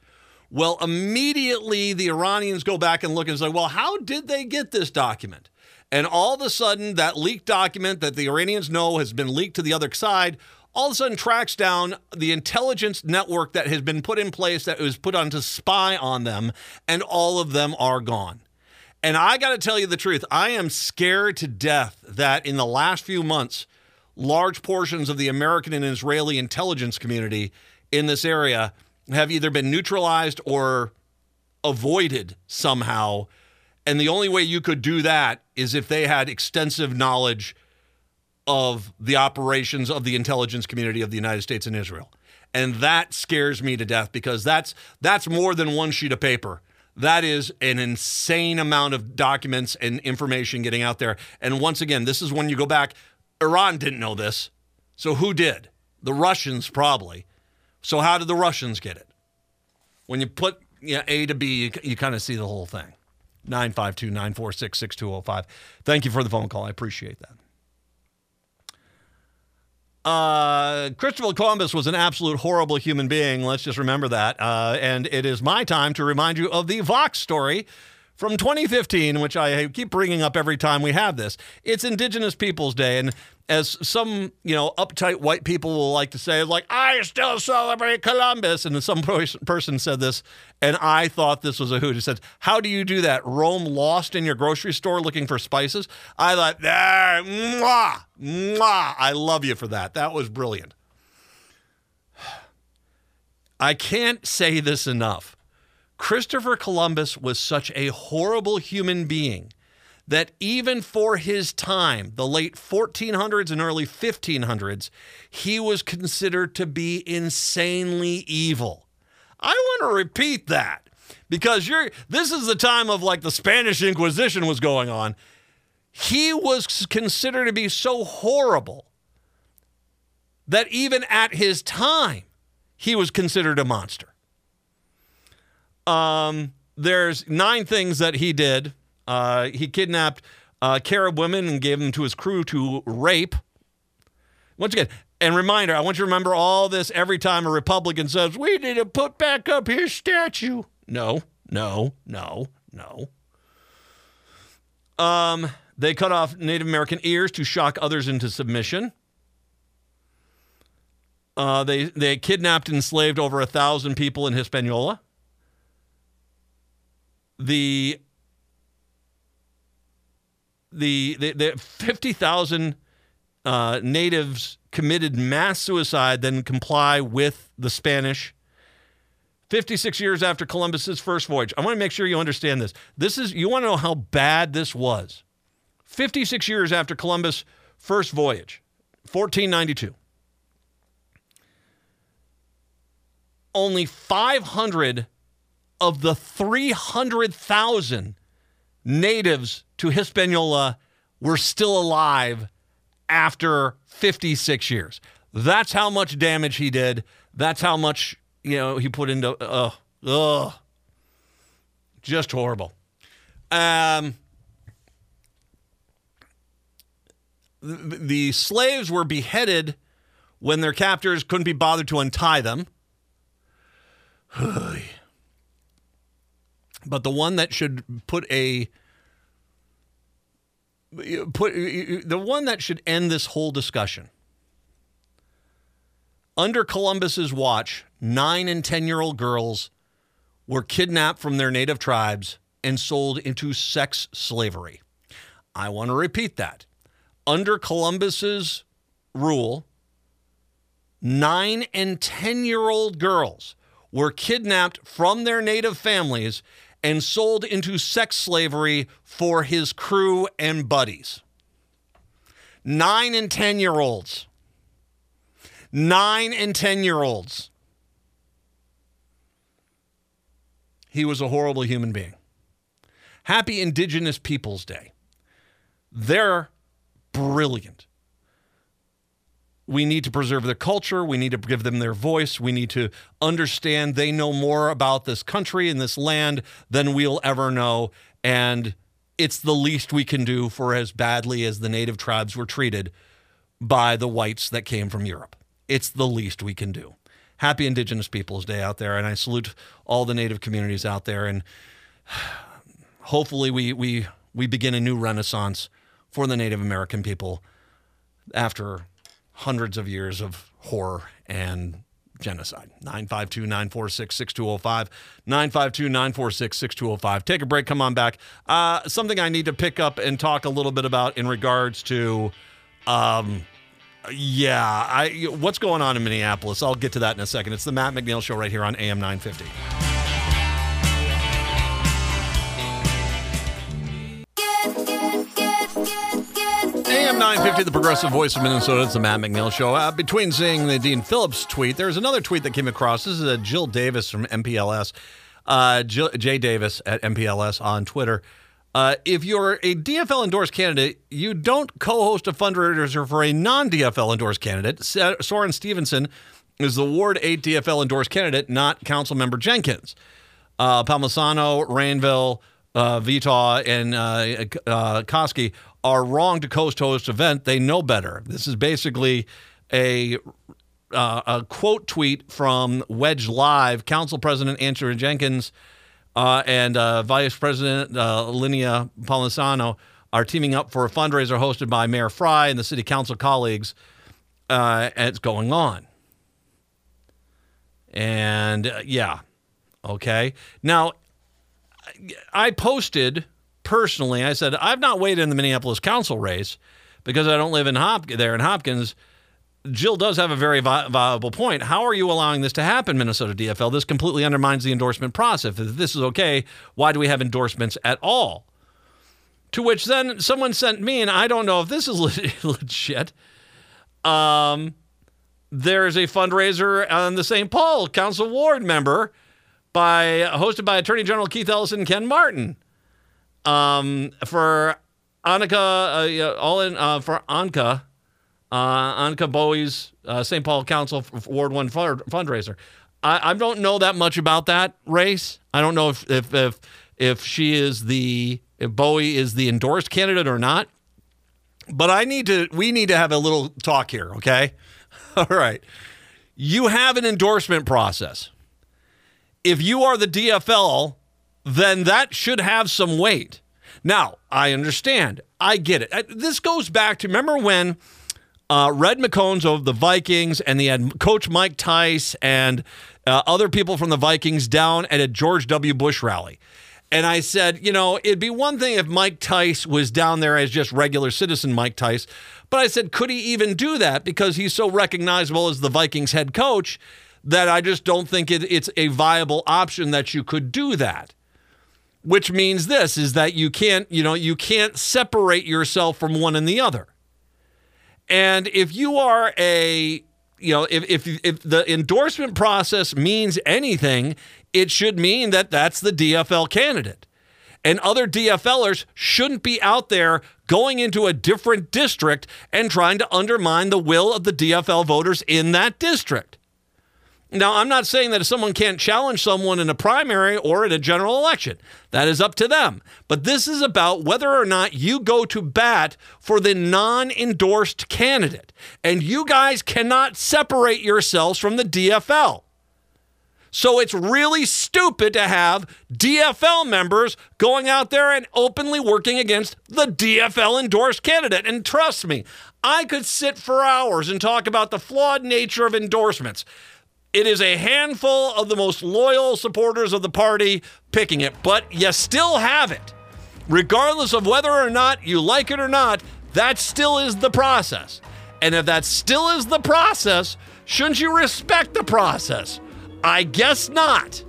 Well, immediately the Iranians go back and look and say, well, how did they get this document? And all of a sudden, that leaked document that the Iranians know has been leaked to the other side all of a sudden tracks down the intelligence network that has been put in place that was put on to spy on them, and all of them are gone. And I got to tell you the truth, I am scared to death that in the last few months, large portions of the American and Israeli intelligence community in this area have either been neutralized or avoided somehow. And the only way you could do that is if they had extensive knowledge of the operations of the intelligence community of the United States and Israel. And that scares me to death because that's that's more than one sheet of paper that is an insane amount of documents and information getting out there. And once again, this is when you go back. Iran didn't know this. So who did? The Russians probably. So how did the Russians get it? When you put you know, A to B, you, you kind of see the whole thing. 952 946 6205. Thank you for the phone call. I appreciate that. Uh, Christopher Columbus was an absolute horrible human being. Let's just remember that. Uh, and it is my time to remind you of the Vox story from 2015, which I keep bringing up every time we have this. It's Indigenous Peoples Day, and as some you know uptight white people will like to say, like I still celebrate Columbus, and some person said this, and I thought this was a hoot. He said, "How do you do that? Roam lost in your grocery store looking for spices?" I thought, mwah, mwah. I love you for that. That was brilliant. I can't say this enough. Christopher Columbus was such a horrible human being that even for his time, the late 1400s and early 1500s, he was considered to be insanely evil. I want to repeat that because you're this is the time of like the Spanish Inquisition was going on. He was considered to be so horrible that even at his time, he was considered a monster. Um, there's nine things that he did. Uh, he kidnapped uh, Carib women and gave them to his crew to rape. Once again, and reminder, I want you to remember all this every time a Republican says, we need to put back up his statue. No, no, no, no. Um, they cut off Native American ears to shock others into submission. Uh, they, they kidnapped and enslaved over a thousand people in Hispaniola the the the, the 50,000 uh, natives committed mass suicide, then comply with the Spanish. 56 years after Columbus's first voyage. I want to make sure you understand this. This is you want to know how bad this was. 56 years after Columbus' first voyage, 1492. Only 500 of the 300,000 natives to Hispaniola were still alive after 56 years. That's how much damage he did. That's how much, you know, he put into uh uh just horrible. Um the slaves were beheaded when their captors couldn't be bothered to untie them. But the one that should put a put the one that should end this whole discussion. Under Columbus's watch, 9 and 10-year-old girls were kidnapped from their native tribes and sold into sex slavery. I want to repeat that. Under Columbus's rule, 9 and 10-year-old girls were kidnapped from their native families and sold into sex slavery for his crew and buddies. Nine and 10 year olds. Nine and 10 year olds. He was a horrible human being. Happy Indigenous Peoples Day. They're brilliant we need to preserve their culture. We need to give them their voice. We need to understand they know more about this country and this land than we'll ever know. And it's the least we can do for as badly as the native tribes were treated by the whites that came from Europe. It's the least we can do. Happy Indigenous Peoples Day out there. And I salute all the native communities out there. And hopefully, we, we, we begin a new renaissance for the Native American people after hundreds of years of horror and genocide. 952 946 6205. 952 946 6205. Take a break, come on back. Uh, something I need to pick up and talk a little bit about in regards to. Um, yeah, I what's going on in Minneapolis? I'll get to that in a second. It's the Matt McNeil Show right here on AM 950. 950, the progressive voice of Minnesota. It's the Matt McNeil Show. Uh, between seeing the Dean Phillips tweet, there's another tweet that came across. This is a Jill Davis from MPLS, uh, Jill, Jay Davis at MPLS on Twitter. Uh, if you're a DFL endorsed candidate, you don't co host a fundraiser for a non DFL endorsed candidate. Soren Stevenson is the Ward 8 DFL endorsed candidate, not Councilmember Jenkins. Uh, Rainville, uh, Vetaw, and uh, uh, Koski are wrong to coast host event. They know better. This is basically a uh, a quote tweet from Wedge Live. Council President Andrea Jenkins uh, and uh, Vice President uh, Linnea Palmisano are teaming up for a fundraiser hosted by Mayor Fry and the City Council colleagues. Uh, and it's going on. And uh, yeah, okay. Now, I posted personally, I said, I've not waited in the Minneapolis council race because I don't live in Hop- there in Hopkins. Jill does have a very vi- viable point. How are you allowing this to happen, Minnesota DFL? This completely undermines the endorsement process. If this is okay, why do we have endorsements at all? To which then someone sent me, and I don't know if this is legit. Um, there's a fundraiser on the St. Paul Council Ward member by hosted by Attorney General Keith Ellison and Ken Martin um, for Anika, uh, all in uh, for Anka, uh, Anka Bowie's uh, St. Paul Council Ward One fundraiser. I, I, don't know that much about that race. I don't know if if if, if she is the if Bowie is the endorsed candidate or not. But I need to. We need to have a little talk here. Okay. All right. You have an endorsement process. If you are the DFL, then that should have some weight. Now, I understand. I get it. Uh, this goes back to remember when uh, Red McCombs of the Vikings and had Coach Mike Tice and uh, other people from the Vikings down at a George W. Bush rally. And I said, you know, it'd be one thing if Mike Tice was down there as just regular citizen Mike Tice. But I said, could he even do that? Because he's so recognizable as the Vikings head coach that I just don't think it, it's a viable option that you could do that. Which means this is that you can't, you know, you can't separate yourself from one and the other. And if you are a you know, if, if, if the endorsement process means anything, it should mean that that's the DFL candidate. And other DFLers shouldn't be out there going into a different district and trying to undermine the will of the DFL voters in that district. Now, I'm not saying that if someone can't challenge someone in a primary or in a general election, that is up to them. But this is about whether or not you go to bat for the non endorsed candidate. And you guys cannot separate yourselves from the DFL. So it's really stupid to have DFL members going out there and openly working against the DFL endorsed candidate. And trust me, I could sit for hours and talk about the flawed nature of endorsements. It is a handful of the most loyal supporters of the party picking it, but you still have it. Regardless of whether or not you like it or not, that still is the process. And if that still is the process, shouldn't you respect the process? I guess not.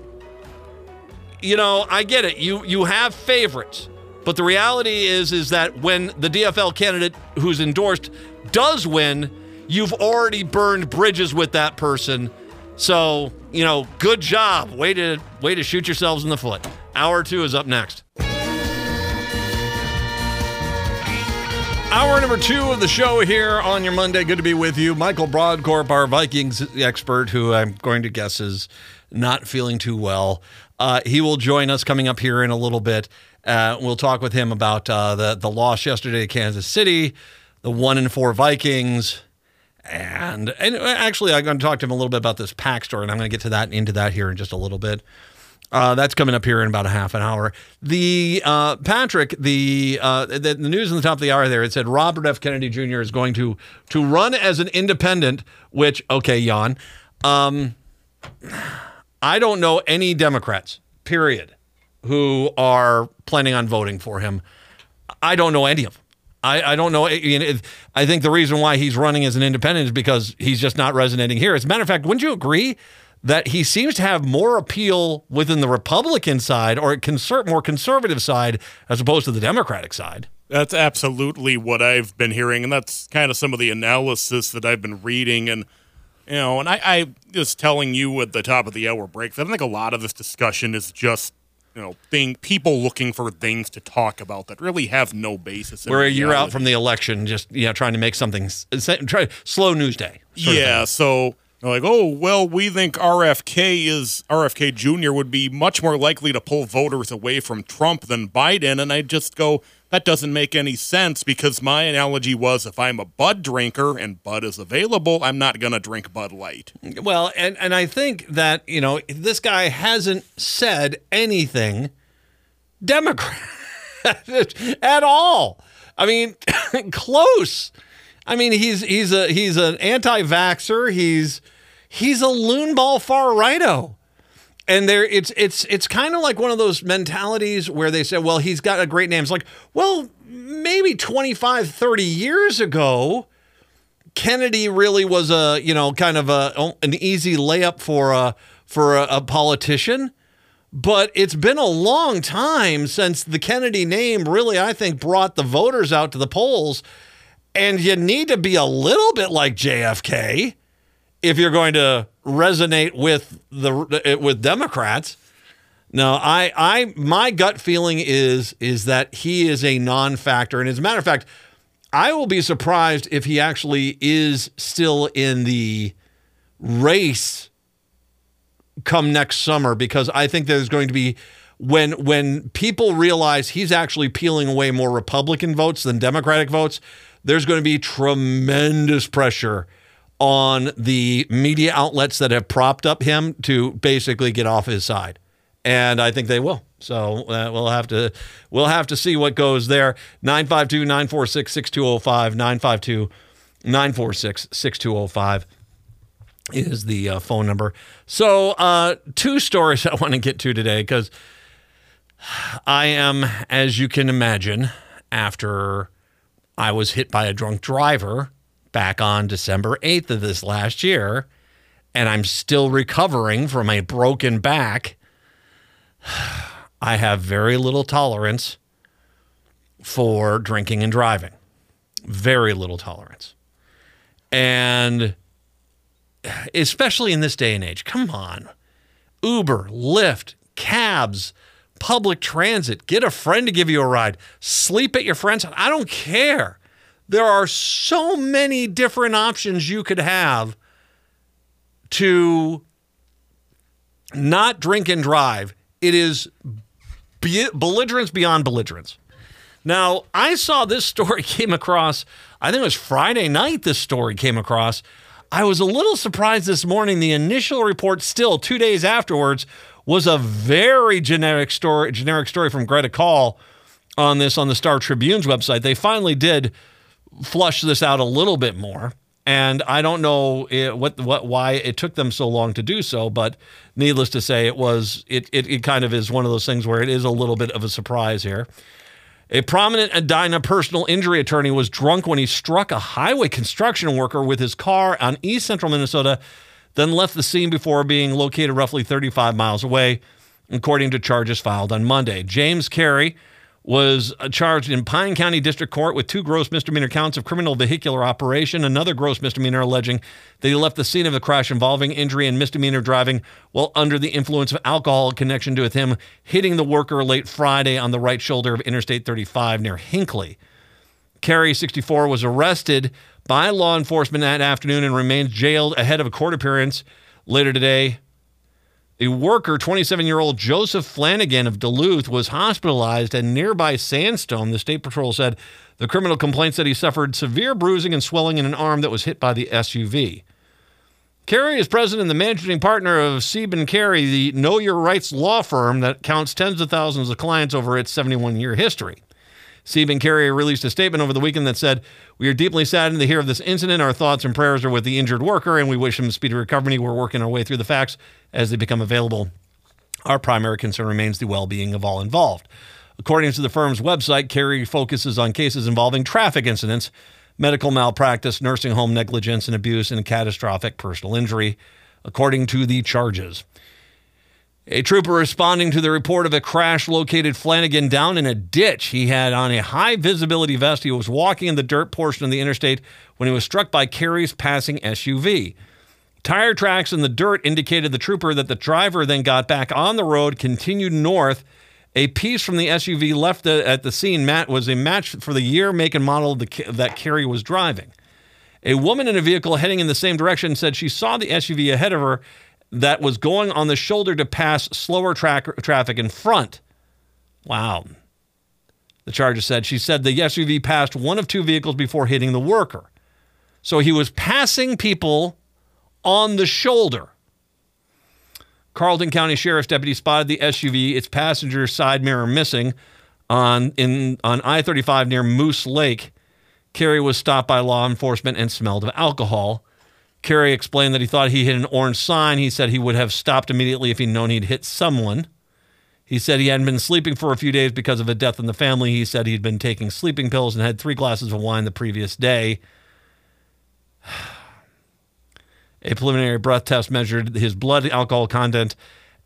You know, I get it. You you have favorites. But the reality is is that when the DFL candidate who's endorsed does win, you've already burned bridges with that person. So, you know, good job. Way to way to shoot yourselves in the foot. Hour 2 is up next. Hour number two of the show here on your Monday. Good to be with you. Michael Brodkorb, our Vikings expert, who I'm going to guess is not feeling too well. Uh, he will join us coming up here in a little bit. Uh, we'll talk with him about uh, the the loss yesterday to Kansas City, the one in four Vikings, and and actually I'm going to talk to him a little bit about this PAC story, and I'm going to get to that into that here in just a little bit. Uh, that's coming up here in about a half an hour. The uh, Patrick, the, uh, the, the news in the top of the hour there, it said Robert F. Kennedy Jr. is going to to run as an independent. Which okay, Jan, um, I don't know any Democrats, period, who are planning on voting for him. I don't know any of them. I, I don't know. I think the reason why he's running as an independent is because he's just not resonating here. As a matter of fact, wouldn't you agree that he seems to have more appeal within the Republican side or conser- more conservative side as opposed to the Democratic side. That's absolutely what I've been hearing, and that's kind of some of the analysis that I've been reading. And you know, and I, I was telling you at the top of the hour break that I think a lot of this discussion is just you know, thing people looking for things to talk about that really have no basis. We're a year out from the election, just you know, trying to make something uh, try slow news day. Yeah, so like, oh, well, we think RFK is RFK Jr. would be much more likely to pull voters away from Trump than Biden. And I just go, that doesn't make any sense because my analogy was if I'm a Bud drinker and Bud is available, I'm not going to drink Bud Light. Well, and and I think that you know this guy hasn't said anything Democrat at all. I mean, close. I mean, he's he's a he's an anti-vaxer. He's he's a loonball far righto. And there it's it's it's kind of like one of those mentalities where they say, well, he's got a great name. It's like, well, maybe 25, 30 years ago, Kennedy really was a, you know, kind of a oh, an easy layup for a for a, a politician. But it's been a long time since the Kennedy name really, I think, brought the voters out to the polls. And you need to be a little bit like JFK if you're going to resonate with the with Democrats. No, I, I, my gut feeling is is that he is a non-factor, and as a matter of fact, I will be surprised if he actually is still in the race come next summer because I think there's going to be when when people realize he's actually peeling away more Republican votes than Democratic votes, there's going to be tremendous pressure on the media outlets that have propped up him to basically get off his side. And I think they will. So uh, we'll have to we'll have to see what goes there. 952-946-6205 952-946-6205 is the uh, phone number. So, uh, two stories I want to get to today because I am, as you can imagine, after I was hit by a drunk driver back on December 8th of this last year, and I'm still recovering from a broken back. I have very little tolerance for drinking and driving. Very little tolerance. And especially in this day and age. Come on. Uber, Lyft, cabs, public transit. Get a friend to give you a ride. Sleep at your friend's house. I don't care. There are so many different options you could have to not drink and drive. It is be- belligerence beyond belligerence. Now, I saw this story came across, I think it was Friday night, this story came across I was a little surprised this morning. The initial report, still two days afterwards, was a very generic story. Generic story from Greta Kaul on this on the Star Tribune's website. They finally did flush this out a little bit more, and I don't know it, what what why it took them so long to do so. But needless to say, it was it, it it kind of is one of those things where it is a little bit of a surprise here. A prominent Edina personal injury attorney was drunk when he struck a highway construction worker with his car on east central Minnesota, then left the scene before being located roughly 35 miles away, according to charges filed on Monday. James Carey was uh, charged in Pine County District Court with two gross misdemeanor counts of criminal vehicular operation, another gross misdemeanor alleging that he left the scene of the crash involving injury and misdemeanor driving while under the influence of alcohol in connection to with him hitting the worker late Friday on the right shoulder of Interstate 35 near Hinckley. Carey, 64, was arrested by law enforcement that afternoon and remains jailed ahead of a court appearance later today a worker, 27 year old Joseph Flanagan of Duluth, was hospitalized at nearby Sandstone. The State Patrol said the criminal complaint said he suffered severe bruising and swelling in an arm that was hit by the SUV. Carey is president and the managing partner of Sieben Carey, the Know Your Rights law firm that counts tens of thousands of clients over its 71 year history. Sieben Carey released a statement over the weekend that said, We are deeply saddened to hear of this incident. Our thoughts and prayers are with the injured worker, and we wish him speedy recovery. We're working our way through the facts as they become available. Our primary concern remains the well being of all involved. According to the firm's website, Carey focuses on cases involving traffic incidents, medical malpractice, nursing home negligence and abuse, and catastrophic personal injury, according to the charges. A trooper responding to the report of a crash located Flanagan down in a ditch. He had on a high visibility vest. He was walking in the dirt portion of the interstate when he was struck by Carey's passing SUV. Tire tracks in the dirt indicated the trooper that the driver then got back on the road, continued north. A piece from the SUV left the, at the scene Matt was a match for the year, make, and model the, that Carey was driving. A woman in a vehicle heading in the same direction said she saw the SUV ahead of her that was going on the shoulder to pass slower tra- traffic in front. Wow. The charges said she said the SUV passed one of two vehicles before hitting the worker. So he was passing people on the shoulder. Carlton County Sheriff's deputy spotted the SUV, its passenger side mirror missing, on in on I-35 near Moose Lake. Carey was stopped by law enforcement and smelled of alcohol. Carey explained that he thought he hit an orange sign. He said he would have stopped immediately if he'd known he'd hit someone. He said he hadn't been sleeping for a few days because of a death in the family. He said he'd been taking sleeping pills and had three glasses of wine the previous day. A preliminary breath test measured his blood alcohol content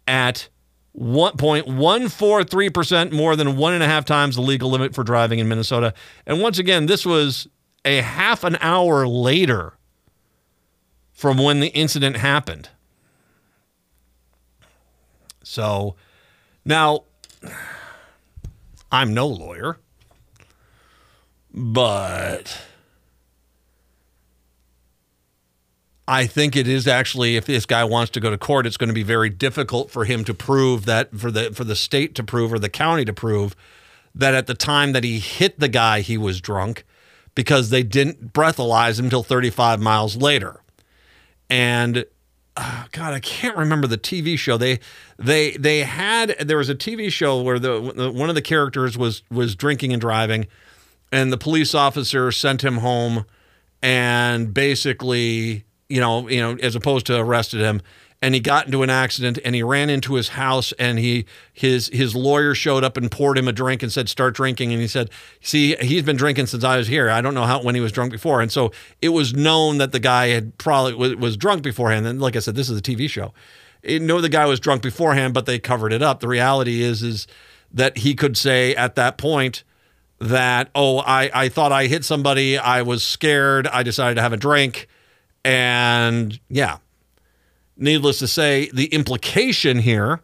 at 1.143% more than one and a half times the legal limit for driving in Minnesota. And once again, this was a half an hour later from when the incident happened. So now, I'm no lawyer, but I think it is actually if this guy wants to go to court, it's going to be very difficult for him to prove that for the for the state to prove or the county to prove that at the time that he hit the guy he was drunk because they didn't breathalyze him until 35 miles later. And uh, God, I can't remember the TV show. They they they had there was a TV show where the, the one of the characters was was drinking and driving, and the police officer sent him home, and basically you know, you know, as opposed to arrested him. And he got into an accident and he ran into his house and he his his lawyer showed up and poured him a drink and said start drinking. And he said see he's been drinking since I was here. I don't know how when he was drunk before. And so it was known that the guy had probably was, was drunk beforehand. And like I said this is a TV show. It know the guy was drunk beforehand but they covered it up. The reality is is that he could say at that point that oh I I thought I hit somebody. I was scared. I decided to have a drink. And yeah, needless to say, the implication here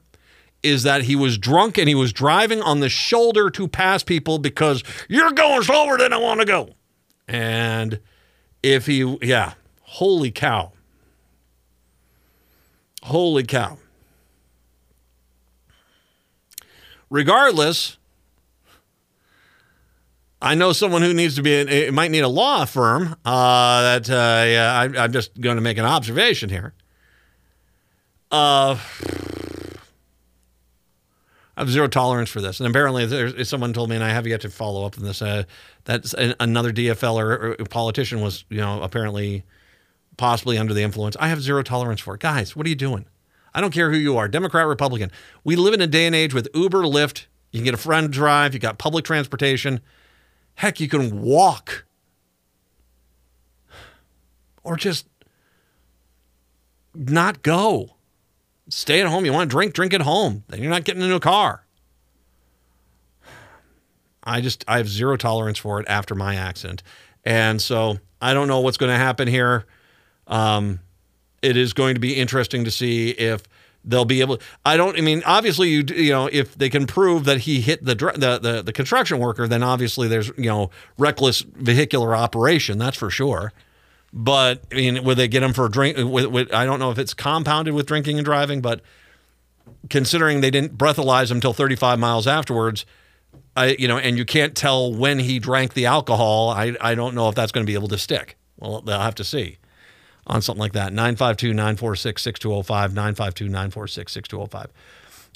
is that he was drunk and he was driving on the shoulder to pass people because you're going slower than I want to go. And if he, yeah, holy cow. Holy cow. Regardless, I know someone who needs to be, it might need a law firm. Uh, that uh, yeah, I, I'm just going to make an observation here. Uh, I have zero tolerance for this, and apparently, there's, someone told me, and I have yet to follow up on this. Uh, that another DFL or, or politician was, you know, apparently, possibly under the influence. I have zero tolerance for it, guys. What are you doing? I don't care who you are, Democrat, Republican. We live in a day and age with Uber, Lyft. You can get a friend drive. You got public transportation. Heck, you can walk or just not go. Stay at home. You want to drink, drink at home. Then you're not getting into a car. I just, I have zero tolerance for it after my accident. And so I don't know what's going to happen here. Um, it is going to be interesting to see if they'll be able. I don't. I mean, obviously, you you know, if they can prove that he hit the the the, the construction worker, then obviously there's you know reckless vehicular operation. That's for sure. But I mean, would they get him for a drink? With, with, I don't know if it's compounded with drinking and driving, but considering they didn't breathalyze him until 35 miles afterwards, I you know, and you can't tell when he drank the alcohol. I I don't know if that's going to be able to stick. Well, they'll have to see on something like that. 952 946 6205, 952 946 6205.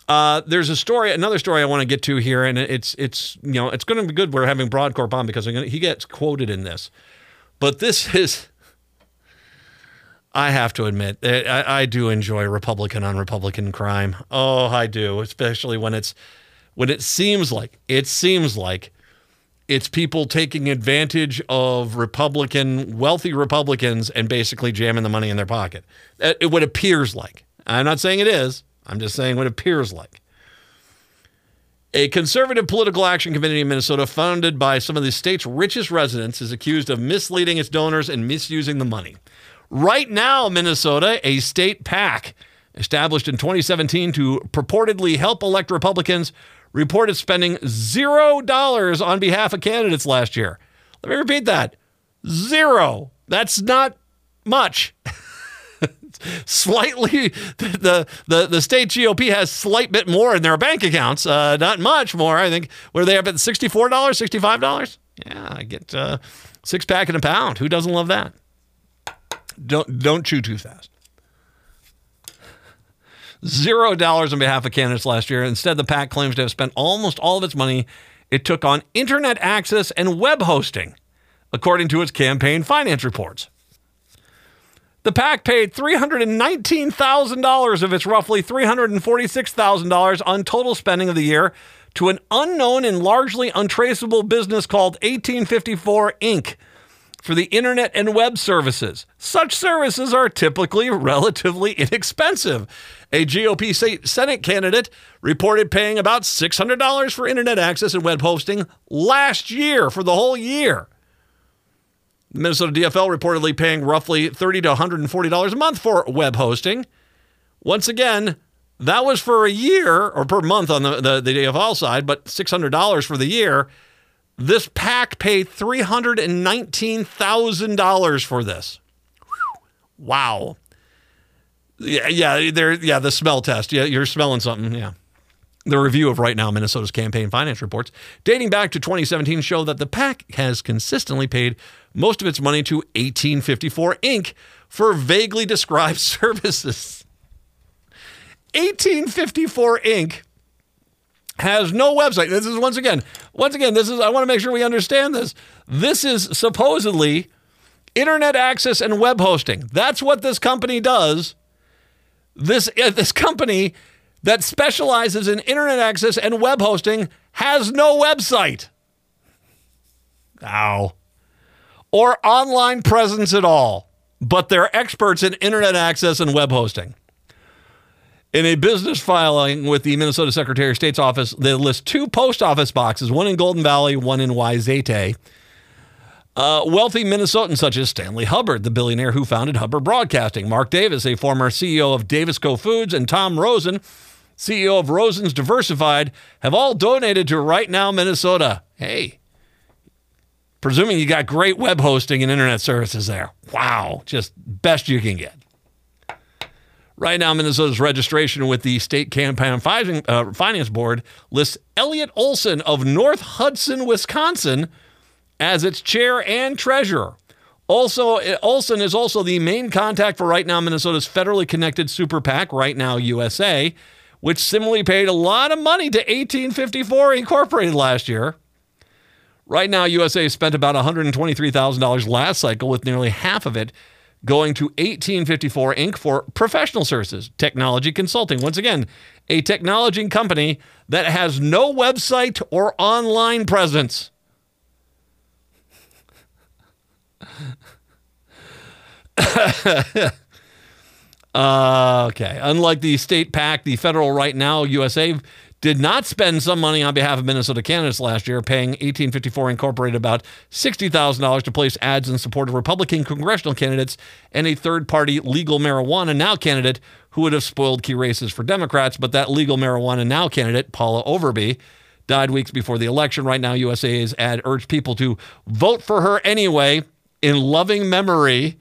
Uh, there's a story, another story I want to get to here, and it's it's you know it's going to be good. We're having Brodkorb on because gonna, he gets quoted in this, but this is. I have to admit, eh, I, I do enjoy Republican on Republican crime. Oh, I do, especially when it's when it seems like it seems like it's people taking advantage of Republican, wealthy Republicans and basically jamming the money in their pocket. Eh, it, what appears like. I'm not saying it is, I'm just saying what appears like. A conservative political action committee in Minnesota, funded by some of the state's richest residents, is accused of misleading its donors and misusing the money. Right now, Minnesota, a state PAC established in 2017 to purportedly help elect Republicans reported spending zero dollars on behalf of candidates last year. Let me repeat that zero. That's not much. slightly the, the the state GOP has slight bit more in their bank accounts, uh, not much more. I think where they have at sixty four dollars, sixty five dollars. Yeah, I get uh, six pack and a pound. Who doesn't love that? Don't don't chew too fast. Zero dollars on behalf of candidates last year. Instead, the PAC claims to have spent almost all of its money it took on internet access and web hosting, according to its campaign finance reports. The PAC paid $319,000 of its roughly $346,000 on total spending of the year to an unknown and largely untraceable business called 1854 Inc. for the internet and web services. Such services are typically relatively inexpensive. A GOP Senate candidate reported paying about $600 for internet access and web hosting last year for the whole year. The Minnesota DFL reportedly paying roughly 30 to $140 a month for web hosting. Once again, that was for a year or per month on the, the, the DFL side, but $600 for the year. This PAC paid $319,000 for this. Wow. Yeah, yeah, there yeah, the smell test. Yeah, you're smelling something. Yeah. The review of right now Minnesota's campaign finance reports dating back to 2017 show that the PAC has consistently paid most of its money to 1854 Inc. for vaguely described services. 1854 Inc. has no website. This is once again, once again, this is I want to make sure we understand this. This is supposedly internet access and web hosting. That's what this company does. This uh, this company that specializes in internet access and web hosting has no website. Ow. Or online presence at all, but they're experts in internet access and web hosting. In a business filing with the Minnesota Secretary of State's office, they list two post office boxes, one in Golden Valley, one in Wayzata. Uh, wealthy Minnesotans such as Stanley Hubbard, the billionaire who founded Hubbard Broadcasting, Mark Davis, a former CEO of Davisco Foods, and Tom Rosen, CEO of Rosen's Diversified, have all donated to Right Now Minnesota. Hey, presuming you got great web hosting and internet services there. Wow, just best you can get. Right now, Minnesota's registration with the State Campaign uh, Finance Board lists Elliot Olson of North Hudson, Wisconsin, as its chair and treasurer. Also, Olson is also the main contact for Right Now Minnesota's federally connected super PAC, Right Now USA, which similarly paid a lot of money to 1854 Incorporated last year. Right now, USA spent about $123,000 last cycle, with nearly half of it going to 1854 Inc. for professional services, technology consulting. Once again, a technology company that has no website or online presence. uh, okay. Unlike the state PAC, the federal Right Now USA did not spend some money on behalf of Minnesota candidates last year, paying 1854 Incorporated about $60,000 to place ads in support of Republican congressional candidates and a third party legal marijuana now candidate who would have spoiled key races for Democrats. But that legal marijuana now candidate, Paula Overby, died weeks before the election. Right now, USA's ad urged people to vote for her anyway in loving memory.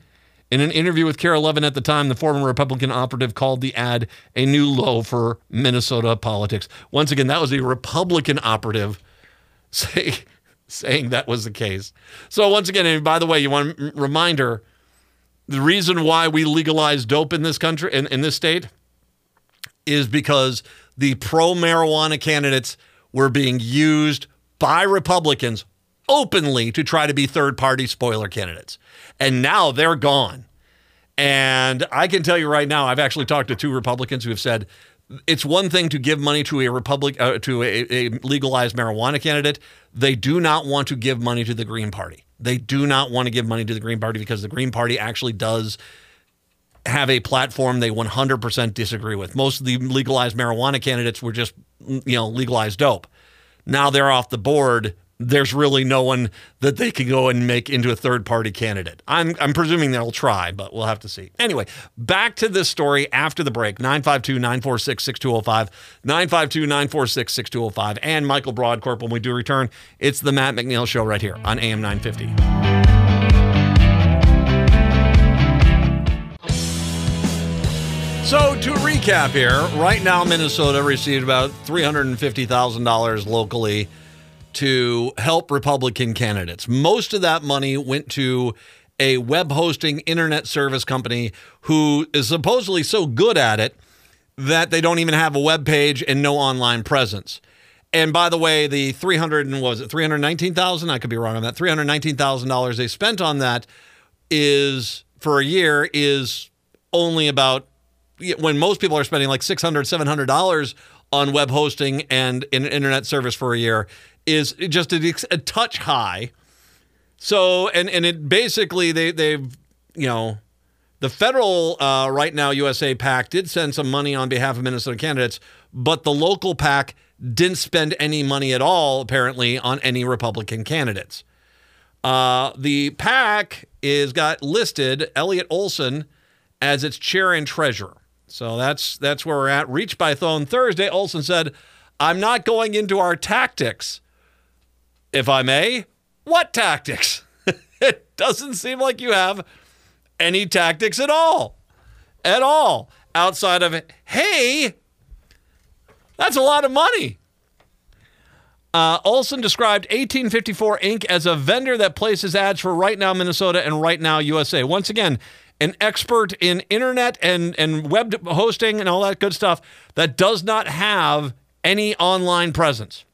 In an interview with KARE 11 at the time, the former Republican operative called the ad a new low for Minnesota politics. Once again, that was a Republican operative say, saying that was the case. So, once again, and by the way, you want a reminder the reason why we legalize dope in this country, in, in this state, is because the pro marijuana candidates were being used by Republicans openly to try to be third party spoiler candidates. And now they're gone. And I can tell you right now, I've actually talked to two Republicans who have said it's one thing to give money to a republic uh, to a, a legalized marijuana candidate. They do not want to give money to the Green Party. They do not want to give money to the Green Party because the Green Party actually does have a platform they 100% disagree with. Most of the legalized marijuana candidates were just, you know, legalized dope. Now they're off the board there's really no one that they can go and make into a third party candidate. I'm, I'm presuming they'll try, but we'll have to see. Anyway, back to this story after the break 952 946 6205, 952 946 6205, and Michael Brodkorb when we do return. It's the Matt McNeil Show right here on AM 950. So to recap here, right now Minnesota received about $350,000 locally to help Republican candidates. Most of that money went to a web hosting internet service company who is supposedly so good at it that they don't even have a web page and no online presence. And by the way, the 300 and was it 319,000, I could be wrong on that. $319,000 they spent on that is for a year is only about when most people are spending like 600 $700 on web hosting and an internet service for a year is just a, a touch high. So, and, and it basically, they, they've, you know, the federal uh, Right Now USA PAC did send some money on behalf of Minnesota candidates, but the local PAC didn't spend any money at all, apparently, on any Republican candidates. Uh, the PAC is got listed Elliot Olson as its chair and treasurer. So that's that's where we're at. Reach by phone Thursday. Olson said, "I'm not going into our tactics, if I may. What tactics? it doesn't seem like you have any tactics at all, at all outside of hey, that's a lot of money." Uh, Olson described 1854 Inc. as a vendor that places ads for Right Now Minnesota and Right Now USA. Once again, an expert in internet and, and web hosting and all that good stuff that does not have any online presence.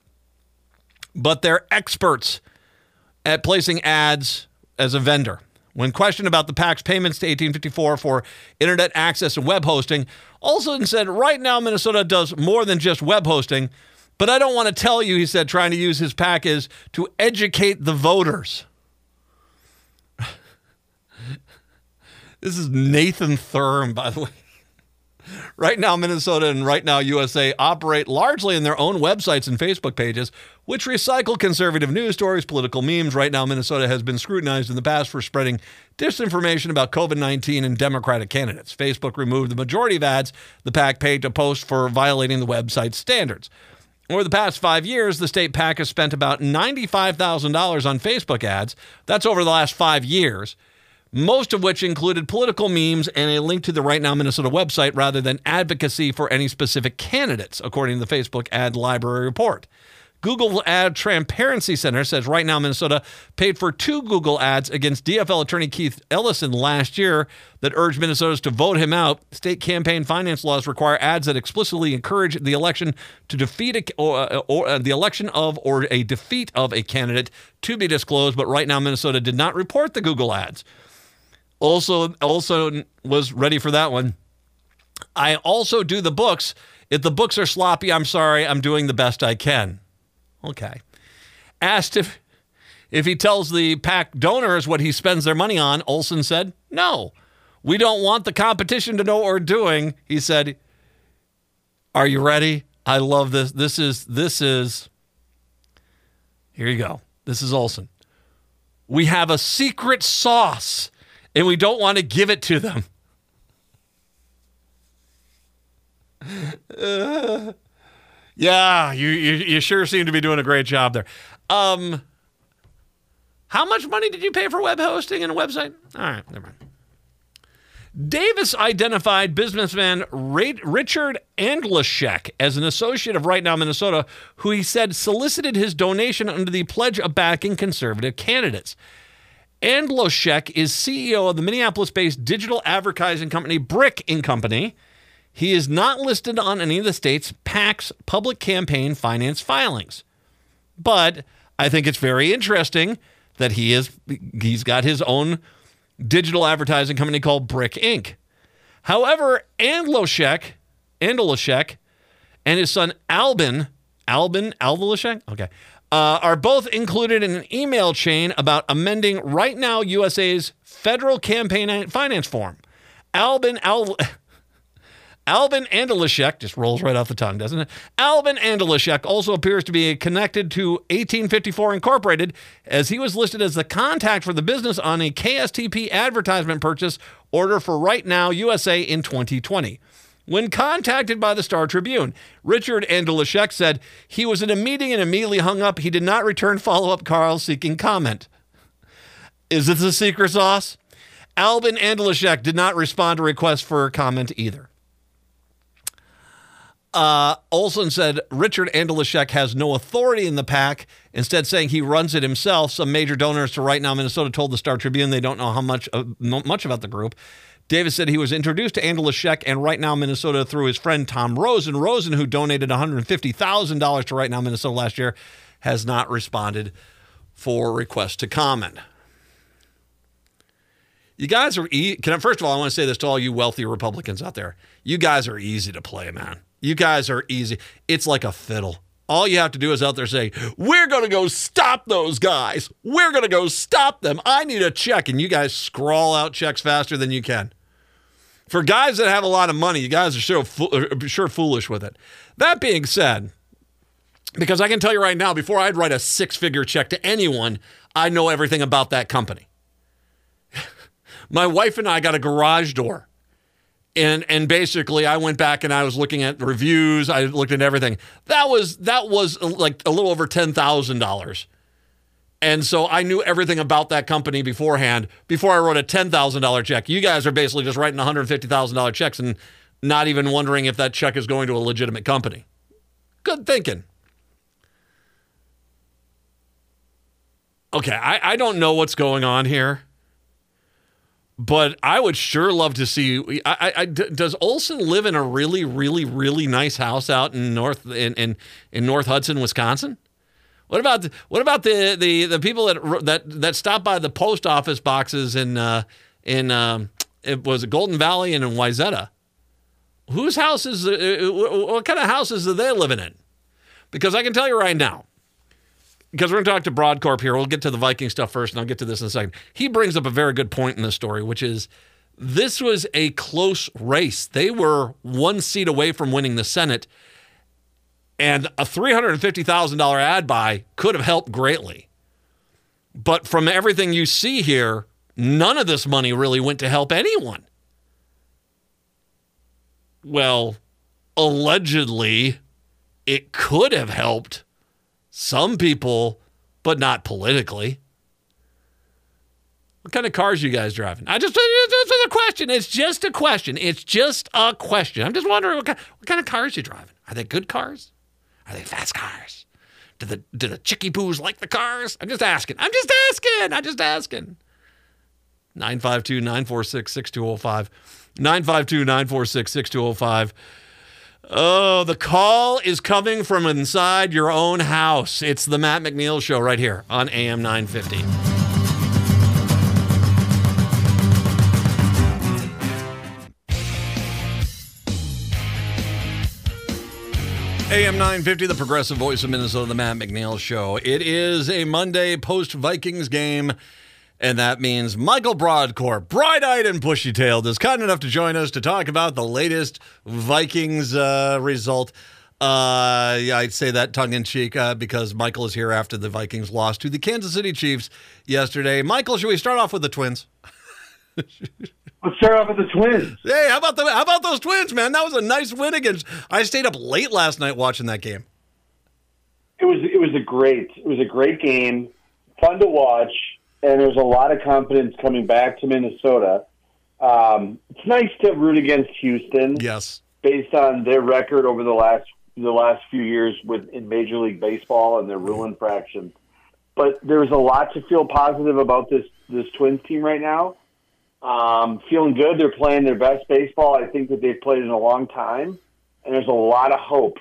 But they're experts at placing ads as a vendor. When questioned about the PAC's payments to 1854 for internet access and web hosting, Olson said, Right now, Minnesota does more than just web hosting, but I don't want to tell you, he said, trying to use his PAC is to educate the voters. This is Nathan Thurm, by the way. Right now, Minnesota and Right Now USA operate largely in their own websites and Facebook pages, which recycle conservative news stories, political memes. Right now, Minnesota has been scrutinized in the past for spreading disinformation about COVID 19 and Democratic candidates. Facebook removed the majority of ads the PAC paid to post for violating the website's standards. Over the past five years, the state PAC has spent about $95,000 on Facebook ads. That's over the last five years most of which included political memes and a link to the Right Now Minnesota website rather than advocacy for any specific candidates, according to the Facebook Ad Library report. Google Ad Transparency Center says Right Now Minnesota paid for two Google ads against DFL attorney Keith Ellison last year that urged Minnesotans to vote him out. State campaign finance laws require ads that explicitly encourage the election to defeat a, or, or uh, the election of or a defeat of a candidate to be disclosed. But Right Now Minnesota did not report the Google ads also also was ready for that one. I also do the books. If the books are sloppy, I'm sorry. I'm doing the best I can. Okay. Asked if if he tells the PAC donors what he spends their money on, Olson said, "No. We don't want the competition to know what we're doing." He said, "Are you ready? I love this. This is this is Here you go. This is Olson. We have a secret sauce and we don't want to give it to them. Uh, yeah, you, you you sure seem to be doing a great job there. Um, how much money did you pay for web hosting and a website? All right, never mind. Davis identified businessman Richard Andleshek as an associate of Right Now Minnesota, who he said solicited his donation under the pledge of backing conservative candidates. Andloshek is CEO of the Minneapolis based digital advertising company Brick and Company. He is not listed on any of the state's PAC's public campaign finance filings. But I think it's very interesting that he is he's got his own digital advertising company called Brick Inc. However, Andloshek, Andloshek and his son Albin, Albin Aldleshek, okay, uh, are both included in an email chain about amending Right Now USA's federal campaign finance form. Albin Al- Alvin Andalishek just rolls right off the tongue, doesn't it? Alvin Andalishek also appears to be connected to 1854 Incorporated, as he was listed as the contact for the business on a KSTP advertisement purchase order for Right Now USA in 2020. When contacted by the Star Tribune, Richard Andolashek said he was in a meeting and immediately hung up. He did not return follow up calls seeking comment. Is this a secret sauce? Alvin Andolashek did not respond to requests for comment either. Uh, Olson said Richard Andalashek has no authority in the PAC, instead saying he runs it himself. Some major donors to Right Now Minnesota told the Star Tribune they don't know how much uh, much about the group. Davis said he was introduced to Andalashek and Right Now Minnesota through his friend Tom Rosen. Rosen, who donated $150,000 to Right Now Minnesota last year, has not responded for requests to comment. You guys are e- can I, first of all, I want to say this to all you wealthy Republicans out there. You guys are easy to play, man. You guys are easy. It's like a fiddle. All you have to do is out there say, We're going to go stop those guys. We're going to go stop them. I need a check. And you guys scrawl out checks faster than you can. For guys that have a lot of money, you guys are sure, uh, uh, sure foolish with it. That being said, because I can tell you right now, before I'd write a six figure check to anyone, I know everything about that company. My wife and I got a garage door and and basically I went back and I was looking at reviews. I looked at everything. That was that was uh, like a little over ten thousand dollars, and so I knew everything about that company beforehand. Before I wrote a ten thousand dollar check, you guys are basically just writing one hundred fifty thousand dollar checks and not even wondering if that check is going to a legitimate company. Good thinking. Okay, I, I don't know what's going on here but I would sure love to see. I, I, does Olson live in a really, really, really nice house out in North in, in, in North Hudson, Wisconsin? What about the, what about the, the, the people that that that stop by the post office boxes in uh, in um, it was Golden Valley and in Wayzata? Whose house is uh, what kind of houses are they living in? Because I can tell you right now, because we're going to talk to Brodkorb here. We'll get to the Viking stuff first, and I'll get to this in a second. He brings up a very good point in this story, which is this was a close race. They were one seat away from winning the Senate, and a $350,000 ad buy could have helped greatly. But from everything you see here, none of this money really went to help anyone. Well, allegedly, it could have helped some people, but not politically. What kind of cars you guys driving? I just it's a question. It's just a question. It's just a question. I'm just wondering what kind, what kind of cars you driving. Are they good cars? Are they fast cars? Do the do the chicky poos like the cars? I'm just asking. I'm just asking. I'm just asking. 952 946 6205. 952 946 6205. Oh, the call is coming from inside your own house. It's the Matt McNeil Show right here on AM 950. AM 950, the progressive voice of Minnesota, the Matt McNeil Show. It is a Monday post Vikings game. And that means Michael Brodkorb, bright eyed and bushy tailed, is kind enough to join us to talk about the latest Vikings uh, result. Uh, yeah, I'd say that tongue in cheek uh, because Michael is here after the Vikings lost to the Kansas City Chiefs yesterday. Michael, should we start off with the Twins? Let's start off with the Twins. Hey, how about the how about those Twins, man? That was a nice win against. I stayed up late last night watching that game. It was it was a great it was a great game, fun to watch and there's a lot of confidence coming back to Minnesota. Um, it's nice to root against Houston. Yes, based on their record over the last the last few years with in Major League Baseball and their rule infractions. But there's a lot to feel positive about this this Twins team right now. Um, feeling good. They're playing their best baseball I think that they've played in a long time, and there's a lot of hope.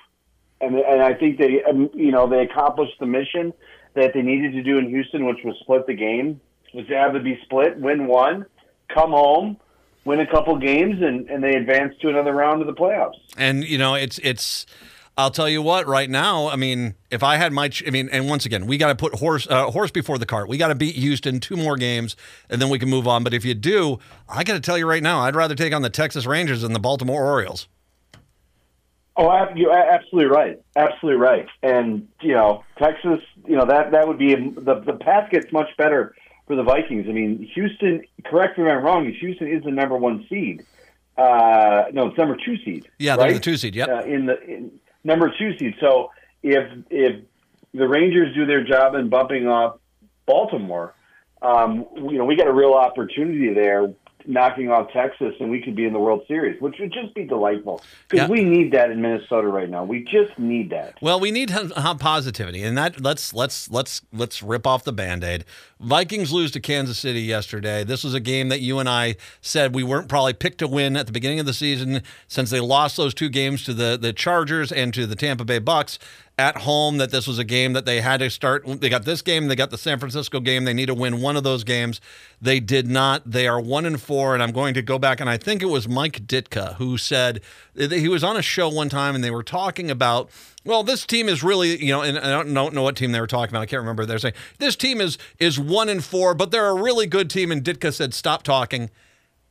And and I think they um, you know they accomplished the mission that they needed to do in Houston, which was split the game, was to have it be split, win one, come home, win a couple games, and, and they advance to another round of the playoffs. And you know, it's it's. I'll tell you what. Right now, I mean, if I had my, I mean, and once again, we got to put horse uh, horse before the cart. We got to beat Houston two more games, and then we can move on. But if you do, I got to tell you right now, I'd rather take on the Texas Rangers than the Baltimore Orioles. Oh, you're absolutely right. Absolutely right. And you know, Texas, you know that that would be the the path gets much better for the Vikings. I mean, Houston. Correct me if I'm wrong. Houston is the number one seed. Uh, no, it's number two seed. Yeah, they're the two seed. Yep. Uh, in the in, number two seed. So if if the Rangers do their job in bumping off Baltimore, um, you know, we got a real opportunity there knocking off Texas, and we could be in the World Series, which would just be delightful because Yeah. we need that in Minnesota right now. We just need that. Well, we need positivity, and that let's let's let's let's rip off the band-aid. Vikings lose to Kansas City yesterday. This was a game that you and I said we weren't probably picked to win at the beginning of the season since they lost those two games to the the Chargers and to the Tampa Bay Bucks at home that this was a game that they had to start they got this game they got the San Francisco game they need to win one of those games they did not they are 1 and 4 and I'm going to go back and I think it was Mike Ditka who said he was on a show one time and they were talking about well, this team is really, you know, and I don't know, know what team they were talking about. I can't remember. They're saying this team is is one and four, but they're a really good team. And Ditka said, "Stop talking.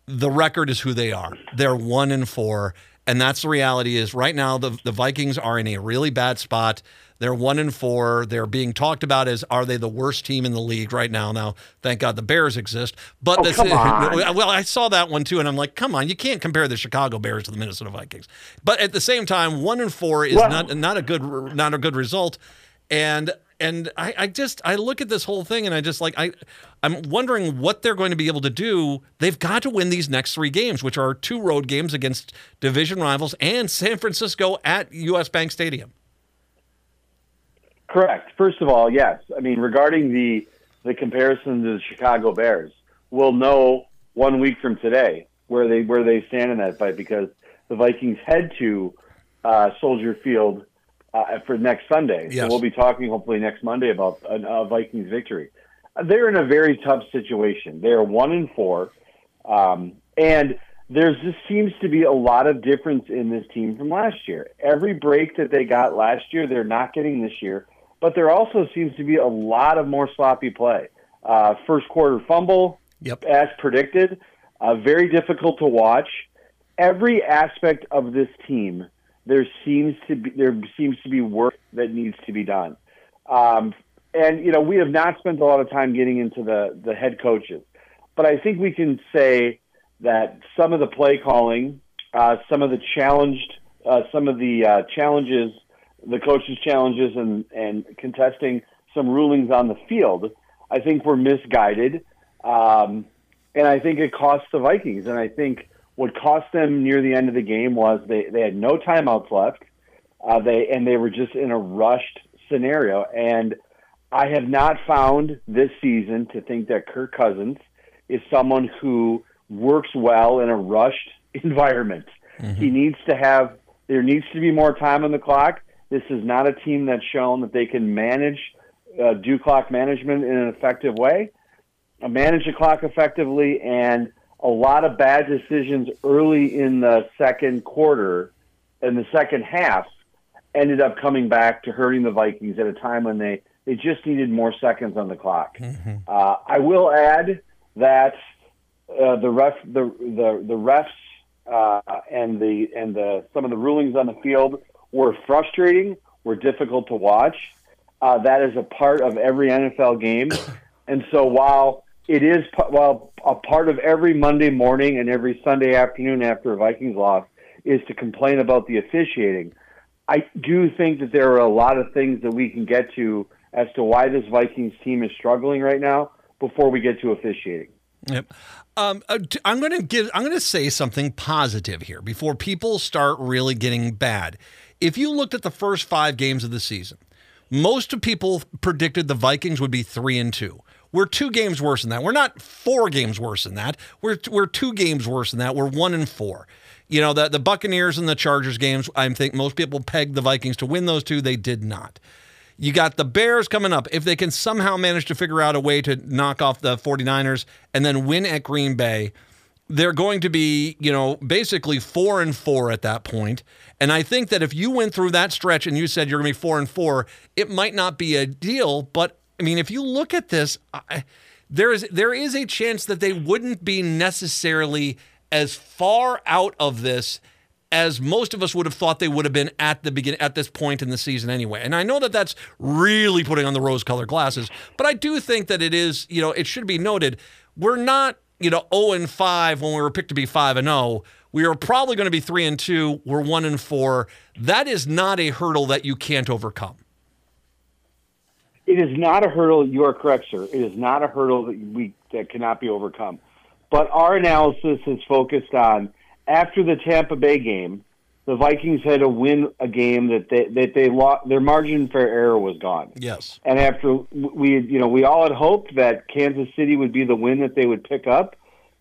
The record is who they are. They're one and four, and that's the reality. Is right now the the Vikings are in a really bad spot. They're one and four. They're being talked about as are they the worst team in the league right now? Now, thank God the Bears exist. But Oh, this, come on. well, I saw that one too, and I'm like, come on, you can't compare the Chicago Bears to the Minnesota Vikings. But at the same time, one and four is Well- not not a good not a good result. And and I, I just I look at this whole thing and I just like I I'm wondering what they're going to be able to do. They've got to win these next three games, which are two road games against division rivals and San Francisco at US Bank Stadium. Correct. First of all, yes. I mean, regarding the the comparison to the Chicago Bears, we'll know one week from today where they where they stand in that fight because the Vikings head to uh, Soldier Field uh, for next Sunday. Yes. So we'll be talking hopefully next Monday about a, a Vikings victory. They're in a very tough situation. They're one and four, um, and there just seems to be a lot of difference in this team from last year. Every break that they got last year, they're not getting this year. But there also seems to be a lot of more sloppy play. Uh, first quarter fumble, Yep. as predicted, uh, very difficult to watch. Every aspect of this team, there seems to be there seems to be work that needs to be done. Um, and you know, we have not spent a lot of time getting into the the head coaches, but I think we can say that some of the play calling, uh, some of the challenged, uh, some of the uh, challenges, the coaches' challenges, and and contesting some rulings on the field, I think were misguided, um, and I think it cost the Vikings. And I think what cost them near the end of the game was they they had no timeouts left, uh, they and they were just in a rushed scenario. And I have not found this season to think that Kirk Cousins is someone who works well in a rushed environment. He needs to have there needs to be more time on the clock. This is not a team that's shown that they can manage uh, do clock management in an effective way, manage the clock effectively, and a lot of bad decisions early in the second quarter, in the second half, ended up coming back to hurting the Vikings at a time when they, they just needed more seconds on the clock. Uh, I will add that uh, the ref the the the refs uh, and the and the some of the rulings on the field were frustrating, were difficult to watch. Uh, that is a part of every NFL game, and so while it is while a part of every Monday morning and every Sunday afternoon after a Vikings loss is to complain about the officiating. I do think that there are a lot of things that we can get to as to why this Vikings team is struggling right now before we get to officiating. Yep. Um, uh, I'm going to give. I'm going to say something positive here before people start really getting bad. If you looked at the first five games of the season, most of people predicted the Vikings would be three and two. We're two games worse than that. We're not four games worse than that. We're we're two games worse than that. We're one and four. You know the the Buccaneers and the Chargers games. I think most people pegged the Vikings to win those two. They did not. You got the Bears coming up. If they can somehow manage to figure out a way to knock off the 49ers and then win at Green Bay, they're going to be, you know, basically four and four at that point. And I think that if you went through that stretch and you said you're going to be four and four, it might not be a deal. But I mean, if you look at this, I, there is there is a chance that they wouldn't be necessarily as far out of this as most of us would have thought they would have been at the begin at this point in the season anyway. And I know that that's really putting on the rose-colored glasses, but I do think that it is, you know, it should be noted we're not, you know, 0 and 5 when we were picked to be 5 and 0. We are probably going to be 3 and 2. We're 1 and 4. That is not a hurdle that you can't overcome. It is not a hurdle. You are correct, sir. It is not a hurdle that we that cannot be overcome. But our analysis is focused on after the Tampa Bay game, the Vikings had to win a game that they that they lost. Their margin for error was gone. Yes. And after we, you know, we all had hoped that Kansas City would be the win that they would pick up.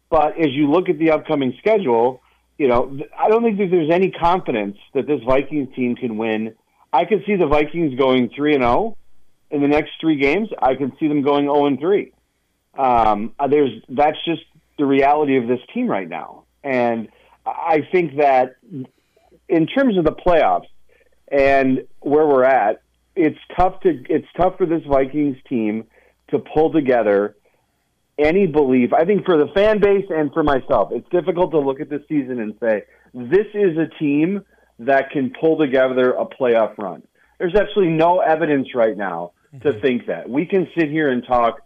But as you look at the upcoming schedule, you know, I don't think that there's any confidence that this Vikings team can win. I could see the Vikings going three and zero in the next three games. I can see them going zero and three. Um, there's that's just the reality of this team right now, and I think that in terms of the playoffs and where we're at, it's tough to it's tough for this Vikings team to pull together any belief. I think for the fan base and for myself, it's difficult to look at this season and say this is a team that can pull together a playoff run. There's absolutely no evidence right now to think that. We can sit here and talk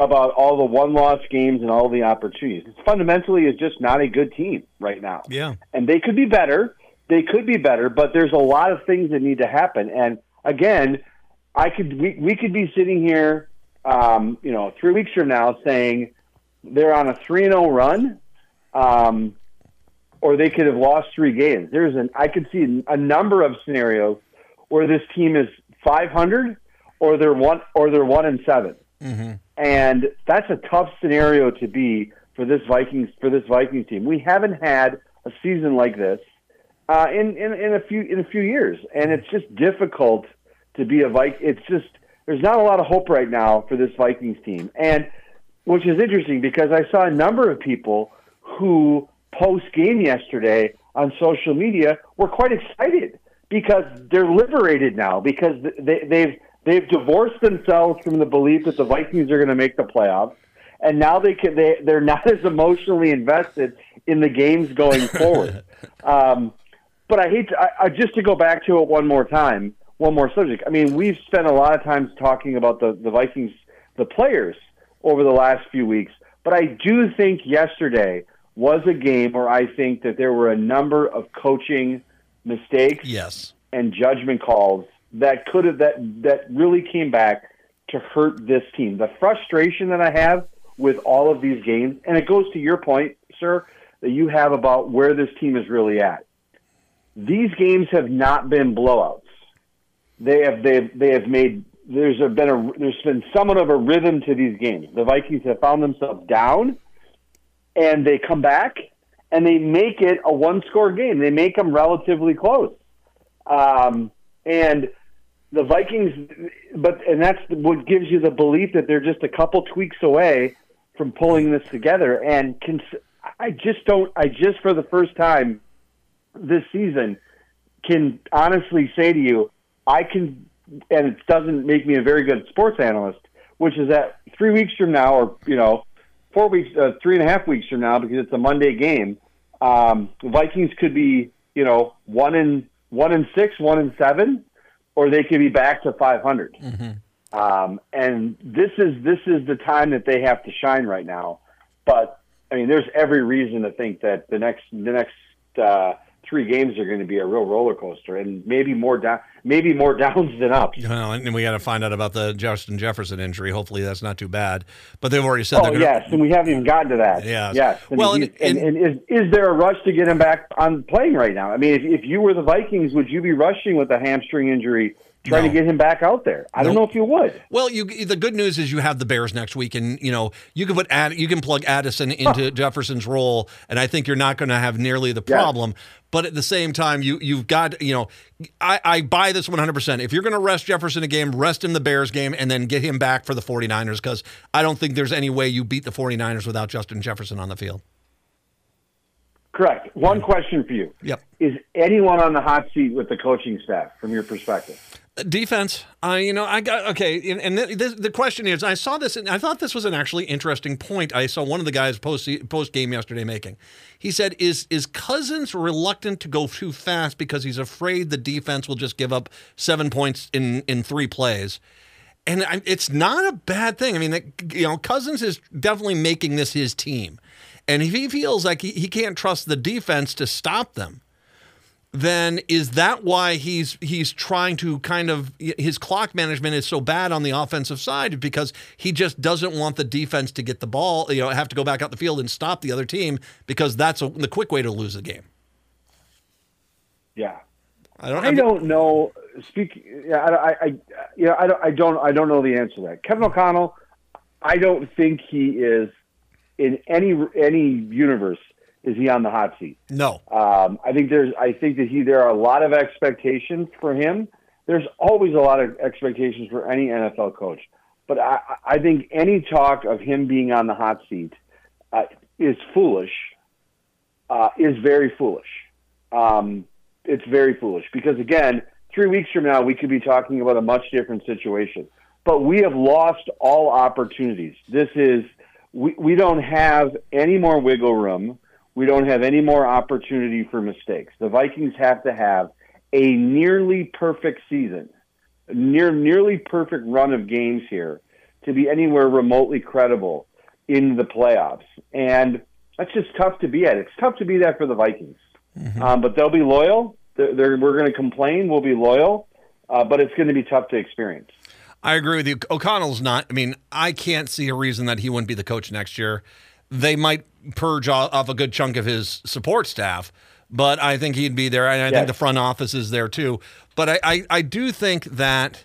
about all the one loss games and all the opportunities. It's fundamentally is just not a good team right now. Yeah. And they could be better. They could be better, but there's a lot of things that need to happen. And again, I could we, we could be sitting here um, you know, three weeks from now saying they're on a three and zero run, um, or they could have lost three games. There's an I could see a number of scenarios where this team is 500, or they're one or they're one and 7 and that's a tough scenario to be for this Vikings for this Vikings team. We haven't had a season like this uh, in, in in a few in a few years, and it's just difficult to be a Viking. It's just there's not a lot of hope right now for this Vikings team, and which is interesting because I saw a number of people who post game yesterday on social media were quite excited because they're liberated now because they, they've they've divorced themselves from the belief that the Vikings are going to make the playoffs, and now they can they they're not as emotionally invested in the games going forward. um, but I hate to, I, I, just to go back to it one more time, one more subject. I mean, we've spent a lot of times talking about the the Vikings, the players over the last few weeks, but I do think yesterday was a game where I think that there were a number of coaching mistakes Yes. and judgment calls that could have that that really came back to hurt this team. The frustration that I have with all of these games, and it goes to your point, sir, that you have about where this team is really at. These games have not been blowouts. They have they have, they have made there's been a there's been somewhat of a rhythm to these games. The Vikings have found themselves down, and they come back and they make it a one score game. They make them relatively close. Um, and the Vikings, but and that's what gives you the belief that they're just a couple tweaks away from pulling this together. And can, I just don't. I just for the first time this season can honestly say to you, I can, and it doesn't make me a very good sports analyst, which is that three weeks from now, or you know, four weeks, uh, three and a half weeks from now, because it's a Monday game, um, Vikings could be, you know, one in one in six, one in seven, or they could be back to 500. Um, and this is this is the time that they have to shine right now. But I mean, there's every reason to think that the next the next uh, three games are going to be a real roller coaster, and maybe more down, maybe more downs than ups. Well, and we got to find out about the Justin Jefferson injury. Hopefully, that's not too bad. But they've already said Oh going yes, and we haven't even gotten to that. Yeah. yes. And, Well, and- and, and, is is there a rush to get him back on playing right now? I mean, if, if you were the Vikings, would you be rushing with a hamstring injury, trying No. to get him back out there? I don't know if you would. Well, you the good news is you have the Bears next week, and you know you can put Ad, you can plug Addison into Jefferson's role, and I think you're not going to have nearly the problem. But at the same time, you you've got you know I, I buy this 100. percent If you're going to rest Jefferson a game, rest him the Bears game, and then get him back for the 49ers because I don't think there's any way you beat the 49ers without Justin Jefferson on the field. Correct. One question for you: Yep. Is anyone on the hot seat with the coaching staff from your perspective? Defense, uh, you know, I got okay, and, and the question is, I saw this, and I thought this was an actually interesting point. I saw one of the guys post post game yesterday making. He said, "Is is Cousins reluctant to go too fast because he's afraid the defense will just give up seven points in in three plays?" And I, it's not a bad thing. I mean, that, you know, Cousins is definitely making this his team, and if he feels like he, he can't trust the defense to stop them, then is that why he's he's trying to kind of his clock management is so bad on the offensive side because he just doesn't want the defense to get the ball, you know, have to go back out the field and stop the other team because that's a, the quick way to lose the game. Yeah, I don't. I don't know. Speak. Yeah, I, I, I you know, I don't. I don't. I don't know the answer to that. Kevin O'Connell. I don't think he is in any any universe is he on the hot seat. No. Um, I think there's. I think that he. There are a lot of expectations for him. There's always a lot of expectations for any NFL coach, but I, I think any talk of him being on the hot seat uh, is foolish. Uh, is very foolish. Um, it's very foolish because again, three weeks from now we could be talking about a much different situation. But we have lost all opportunities. This is we, we don't have any more wiggle room. We don't have any more opportunity for mistakes. The Vikings have to have a nearly perfect season, near nearly perfect run of games here to be anywhere remotely credible in the playoffs. And that's just tough to be at. It's tough to be that for the Vikings. Mm-hmm. Um, but they'll be loyal. They're, they're, we're going to complain. We'll be loyal, uh, but it's going to be tough to experience. I agree with you. O'Connell's not. I mean, I can't see a reason that he wouldn't be the coach next year. They might purge off a good chunk of his support staff, but I think he'd be there. And I yes. think the front office is there too. But I, I, I do think that,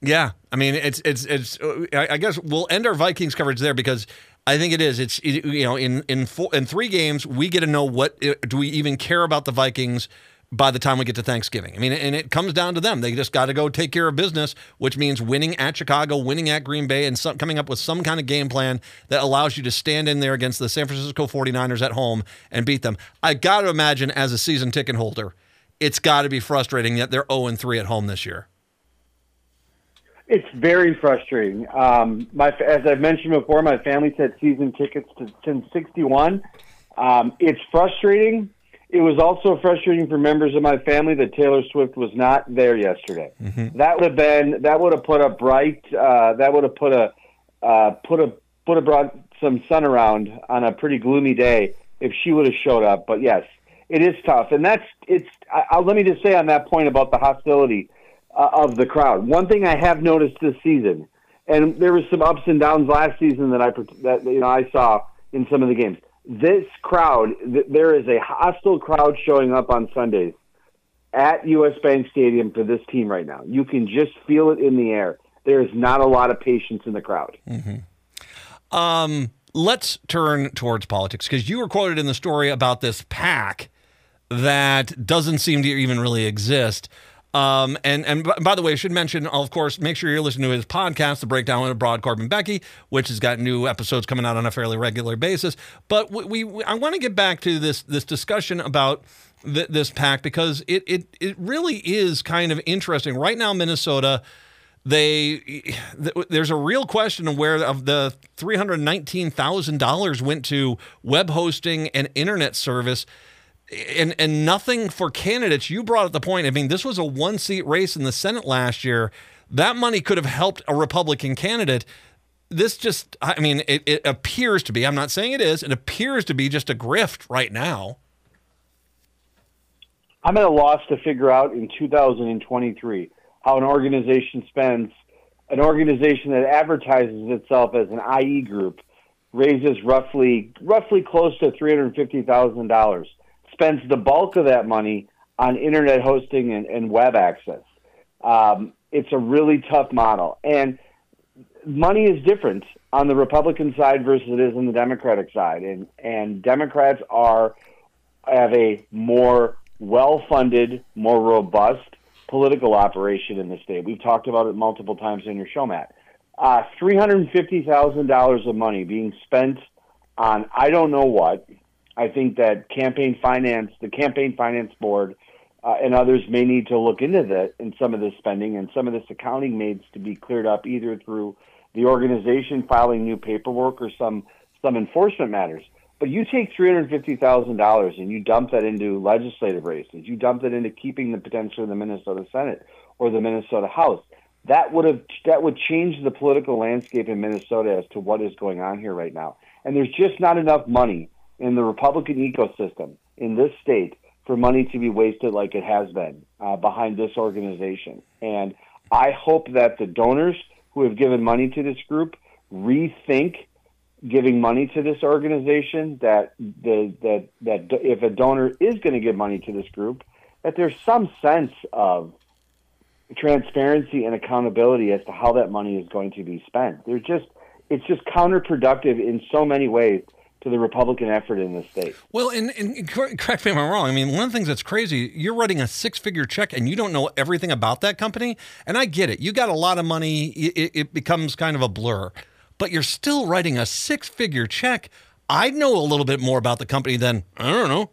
yeah, I mean, it's, it's, it's, I guess we'll end our Vikings coverage there because I think it is. It's you know in in four, in three games we get to know what uh, do we even care about the Vikings by the time we get to Thanksgiving. I mean, and it comes down to them. They just got to go take care of business, which means winning at Chicago, winning at Green Bay, and some, coming up with some kind of game plan that allows you to stand in there against the San Francisco 49ers at home and beat them. I got to imagine as a season ticket holder, it's got to be frustrating that they're 0 3 at home this year. It's very frustrating. Um, my, as I've mentioned before, my family's had season tickets to, since '61. Um, it's frustrating it was also frustrating for members of my family that Taylor Swift was not there yesterday. Mm-hmm. That would have been that would have put a bright uh, that would have put a uh, put a put a brought some sun around on a pretty gloomy day if she would have showed up. But yes, it is tough, and that's it's. I, I'll, let me just say on that point about the hostility uh, of the crowd. One thing I have noticed this season, and there was some ups and downs last season that I that you know I saw in some of the games this crowd, th- there is a hostile crowd showing up on Sundays at US Bank Stadium for this team right now. You can just feel it in the air. There is not a lot of patience in the crowd. Mm-hmm. Um, let's turn towards politics because you were quoted in the story about this PAC that doesn't seem to even really exist. Um, and and by the way, I should mention, of course, make sure you're listening to his podcast, The Breakdown of Brodkorb and Becky, which has got new episodes coming out on a fairly regular basis. But we, we I want to get back to this this discussion about th- this PAC because it it it really is kind of interesting. Right now, Minnesota they there's a real question of where of the $319,000 went to web hosting and internet service and and nothing for candidates. You brought up the point. I mean, this was a one seat race in the Senate last year. That money could have helped a Republican candidate. This just, I mean, it, it appears to be. I'm not saying it is. It appears to be just a grift right now. I'm at a loss to figure out in 2023 how an organization spends an organization that advertises itself as an IE group raises roughly roughly close to three hundred fifty thousand dollars spends the bulk of that money on internet hosting and, and web access. Um, it's a really tough model. And money is different on the Republican side versus it is on the Democratic side. And, and Democrats are have a more well funded, more robust political operation in the state. We've talked about it multiple times in your show, Matt. Uh, $350,000 of money being spent on I don't know what, I think that campaign finance, the campaign finance board, uh, and others may need to look into that in some of this spending and some of this accounting needs to be cleared up either through the organization filing new paperwork or some some enforcement matters. But you take three hundred fifty thousand dollars and you dump that into legislative races. You dump that into keeping the potential of the Minnesota Senate or the Minnesota House. That would have that would change the political landscape in Minnesota as to what is going on here right now. And there's just not enough money in the Republican ecosystem in this state for money to be wasted like it has been uh, behind this organization. And I hope that the donors who have given money to this group rethink giving money to this organization. That the that that if a donor is going to give money to this group, that there's some sense of transparency and accountability as to how that money is going to be spent. There's just it's just counterproductive in so many ways to the Republican effort in the state. Well, and, and correct me if I'm wrong. I mean, one of the things that's crazy, you're writing a six figure check and you don't know everything about that company. And I get it. You got a lot of money, it, it becomes kind of a blur, but you're still writing a six figure check. I know a little bit more about the company than, I don't know.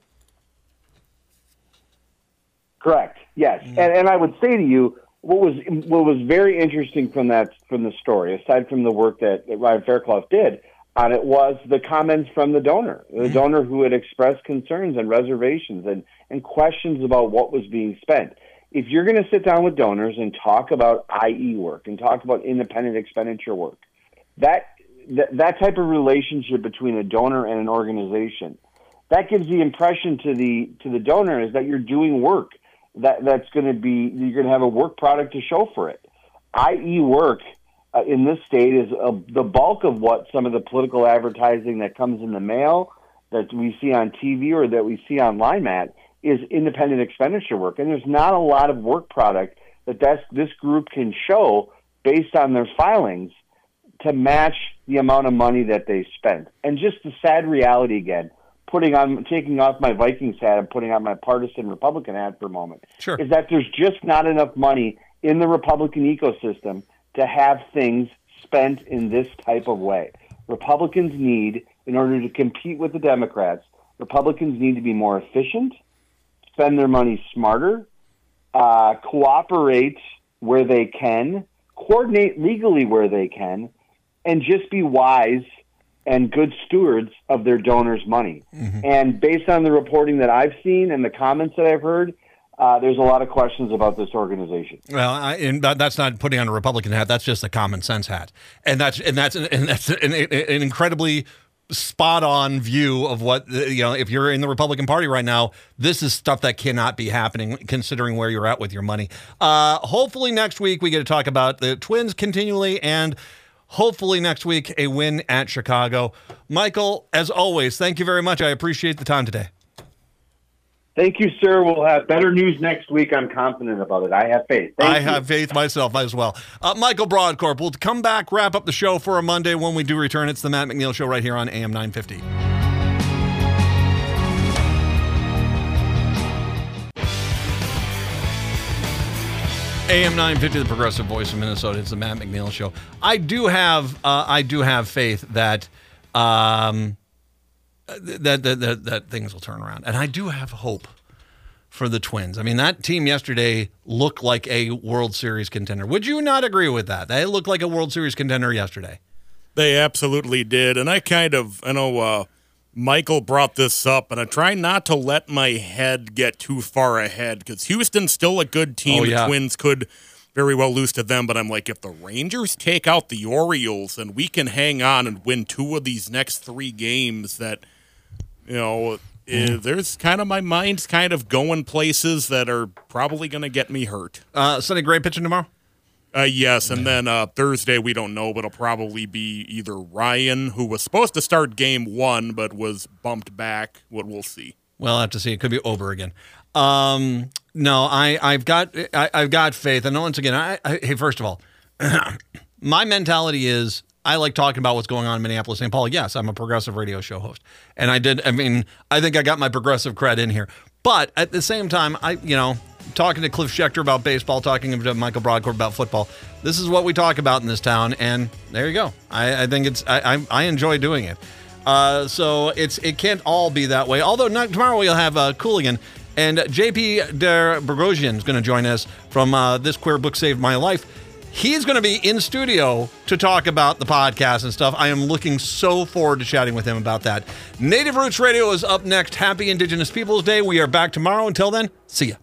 Correct. Yes. Mm. And, and I would say to you, what was what was very interesting from that from the story, aside from the work that, that Ryan Fairclough did, on it was the comments from the donor, the mm-hmm. donor who had expressed concerns and reservations and, and questions about what was being spent. If you're going to sit down with donors and talk about IE work and talk about independent expenditure work, that, that, that type of relationship between a donor and an organization, that gives the impression to the, to the donor is that you're doing work that, that's going to be, you're going to have a work product to show for it. IE work uh, in this state is uh, the bulk of what some of the political advertising that comes in the mail that we see on TV or that we see online, Matt, is independent expenditure work. And there's not a lot of work product that that's, this group can show based on their filings to match the amount of money that they spent. And just the sad reality again, putting on taking off my Vikings hat and putting on my partisan Republican hat for a moment, sure. is that there's just not enough money in the Republican ecosystem to have things spent in this type of way. Republicans need, in order to compete with the Democrats, Republicans need to be more efficient, spend their money smarter, uh, cooperate where they can, coordinate legally where they can, and just be wise and good stewards of their donors' money. Mm-hmm. And based on the reporting that I've seen and the comments that I've heard, uh, there's a lot of questions about this organization. Well, I, and that's not putting on a Republican hat. That's just a common sense hat, and that's and that's and that's an, an incredibly spot on view of what you know. If you're in the Republican Party right now, this is stuff that cannot be happening, considering where you're at with your money. Uh, hopefully, next week we get to talk about the Twins continually and. Hopefully, next week, a win at Chicago. Michael, as always, thank you very much. I appreciate the time today. Thank you, sir. We'll have better news next week. I'm confident about it. I have faith. Thank I you. have faith myself as well. Uh, Michael Brodkorb, we'll come back, wrap up the show for a Monday when we do return. It's the Matt McNeil Show right here on AM 950. AM 950, the progressive voice of Minnesota. It's the Matt McNeil Show. I do have, uh, I do have faith that. Um, that, that, that, that things will turn around. And I do have hope for the Twins. I mean, that team yesterday looked like a World Series contender. Would you not agree with that? They looked like a World Series contender yesterday. They absolutely did. And I kind of, I know uh, Michael brought this up, and I try not to let my head get too far ahead because Houston's still a good team. Oh, yeah. The Twins could very well lose to them, but I'm like, if the Rangers take out the Orioles and we can hang on and win two of these next three games that – you know, mm. there's kind of my mind's kind of going places that are probably going to get me hurt. Uh, Sonny Gray pitching tomorrow. Uh, yes, and then uh, Thursday we don't know, but it'll probably be either Ryan, who was supposed to start game one but was bumped back. What we'll see. Well, I'll have to see. It could be over again. Um, no, I, I've got, I, have got faith. And once again, I, I hey, first of all, my mentality is I like talking about what's going on in Minneapolis, St. Paul. Yes, I'm a progressive radio show host. And I did, I mean, I think I got my progressive cred in here. But at the same time, I, you know, talking to Cliff Schecter about baseball, talking to Michael Brodkorb about football. This is what we talk about in this town, and there you go. I, I think it's I, I, I enjoy doing it. Uh, so it's it can't all be that way. Although not, tomorrow we'll have uh, Cooligan and JP Der Boghossian is going to join us from uh, this queer book saved my life. He's going to be in studio to talk about the podcast and stuff. I am looking so forward to chatting with him about that. Native Roots Radio is up next. Happy Indigenous Peoples Day. We are back tomorrow. Until then, see ya.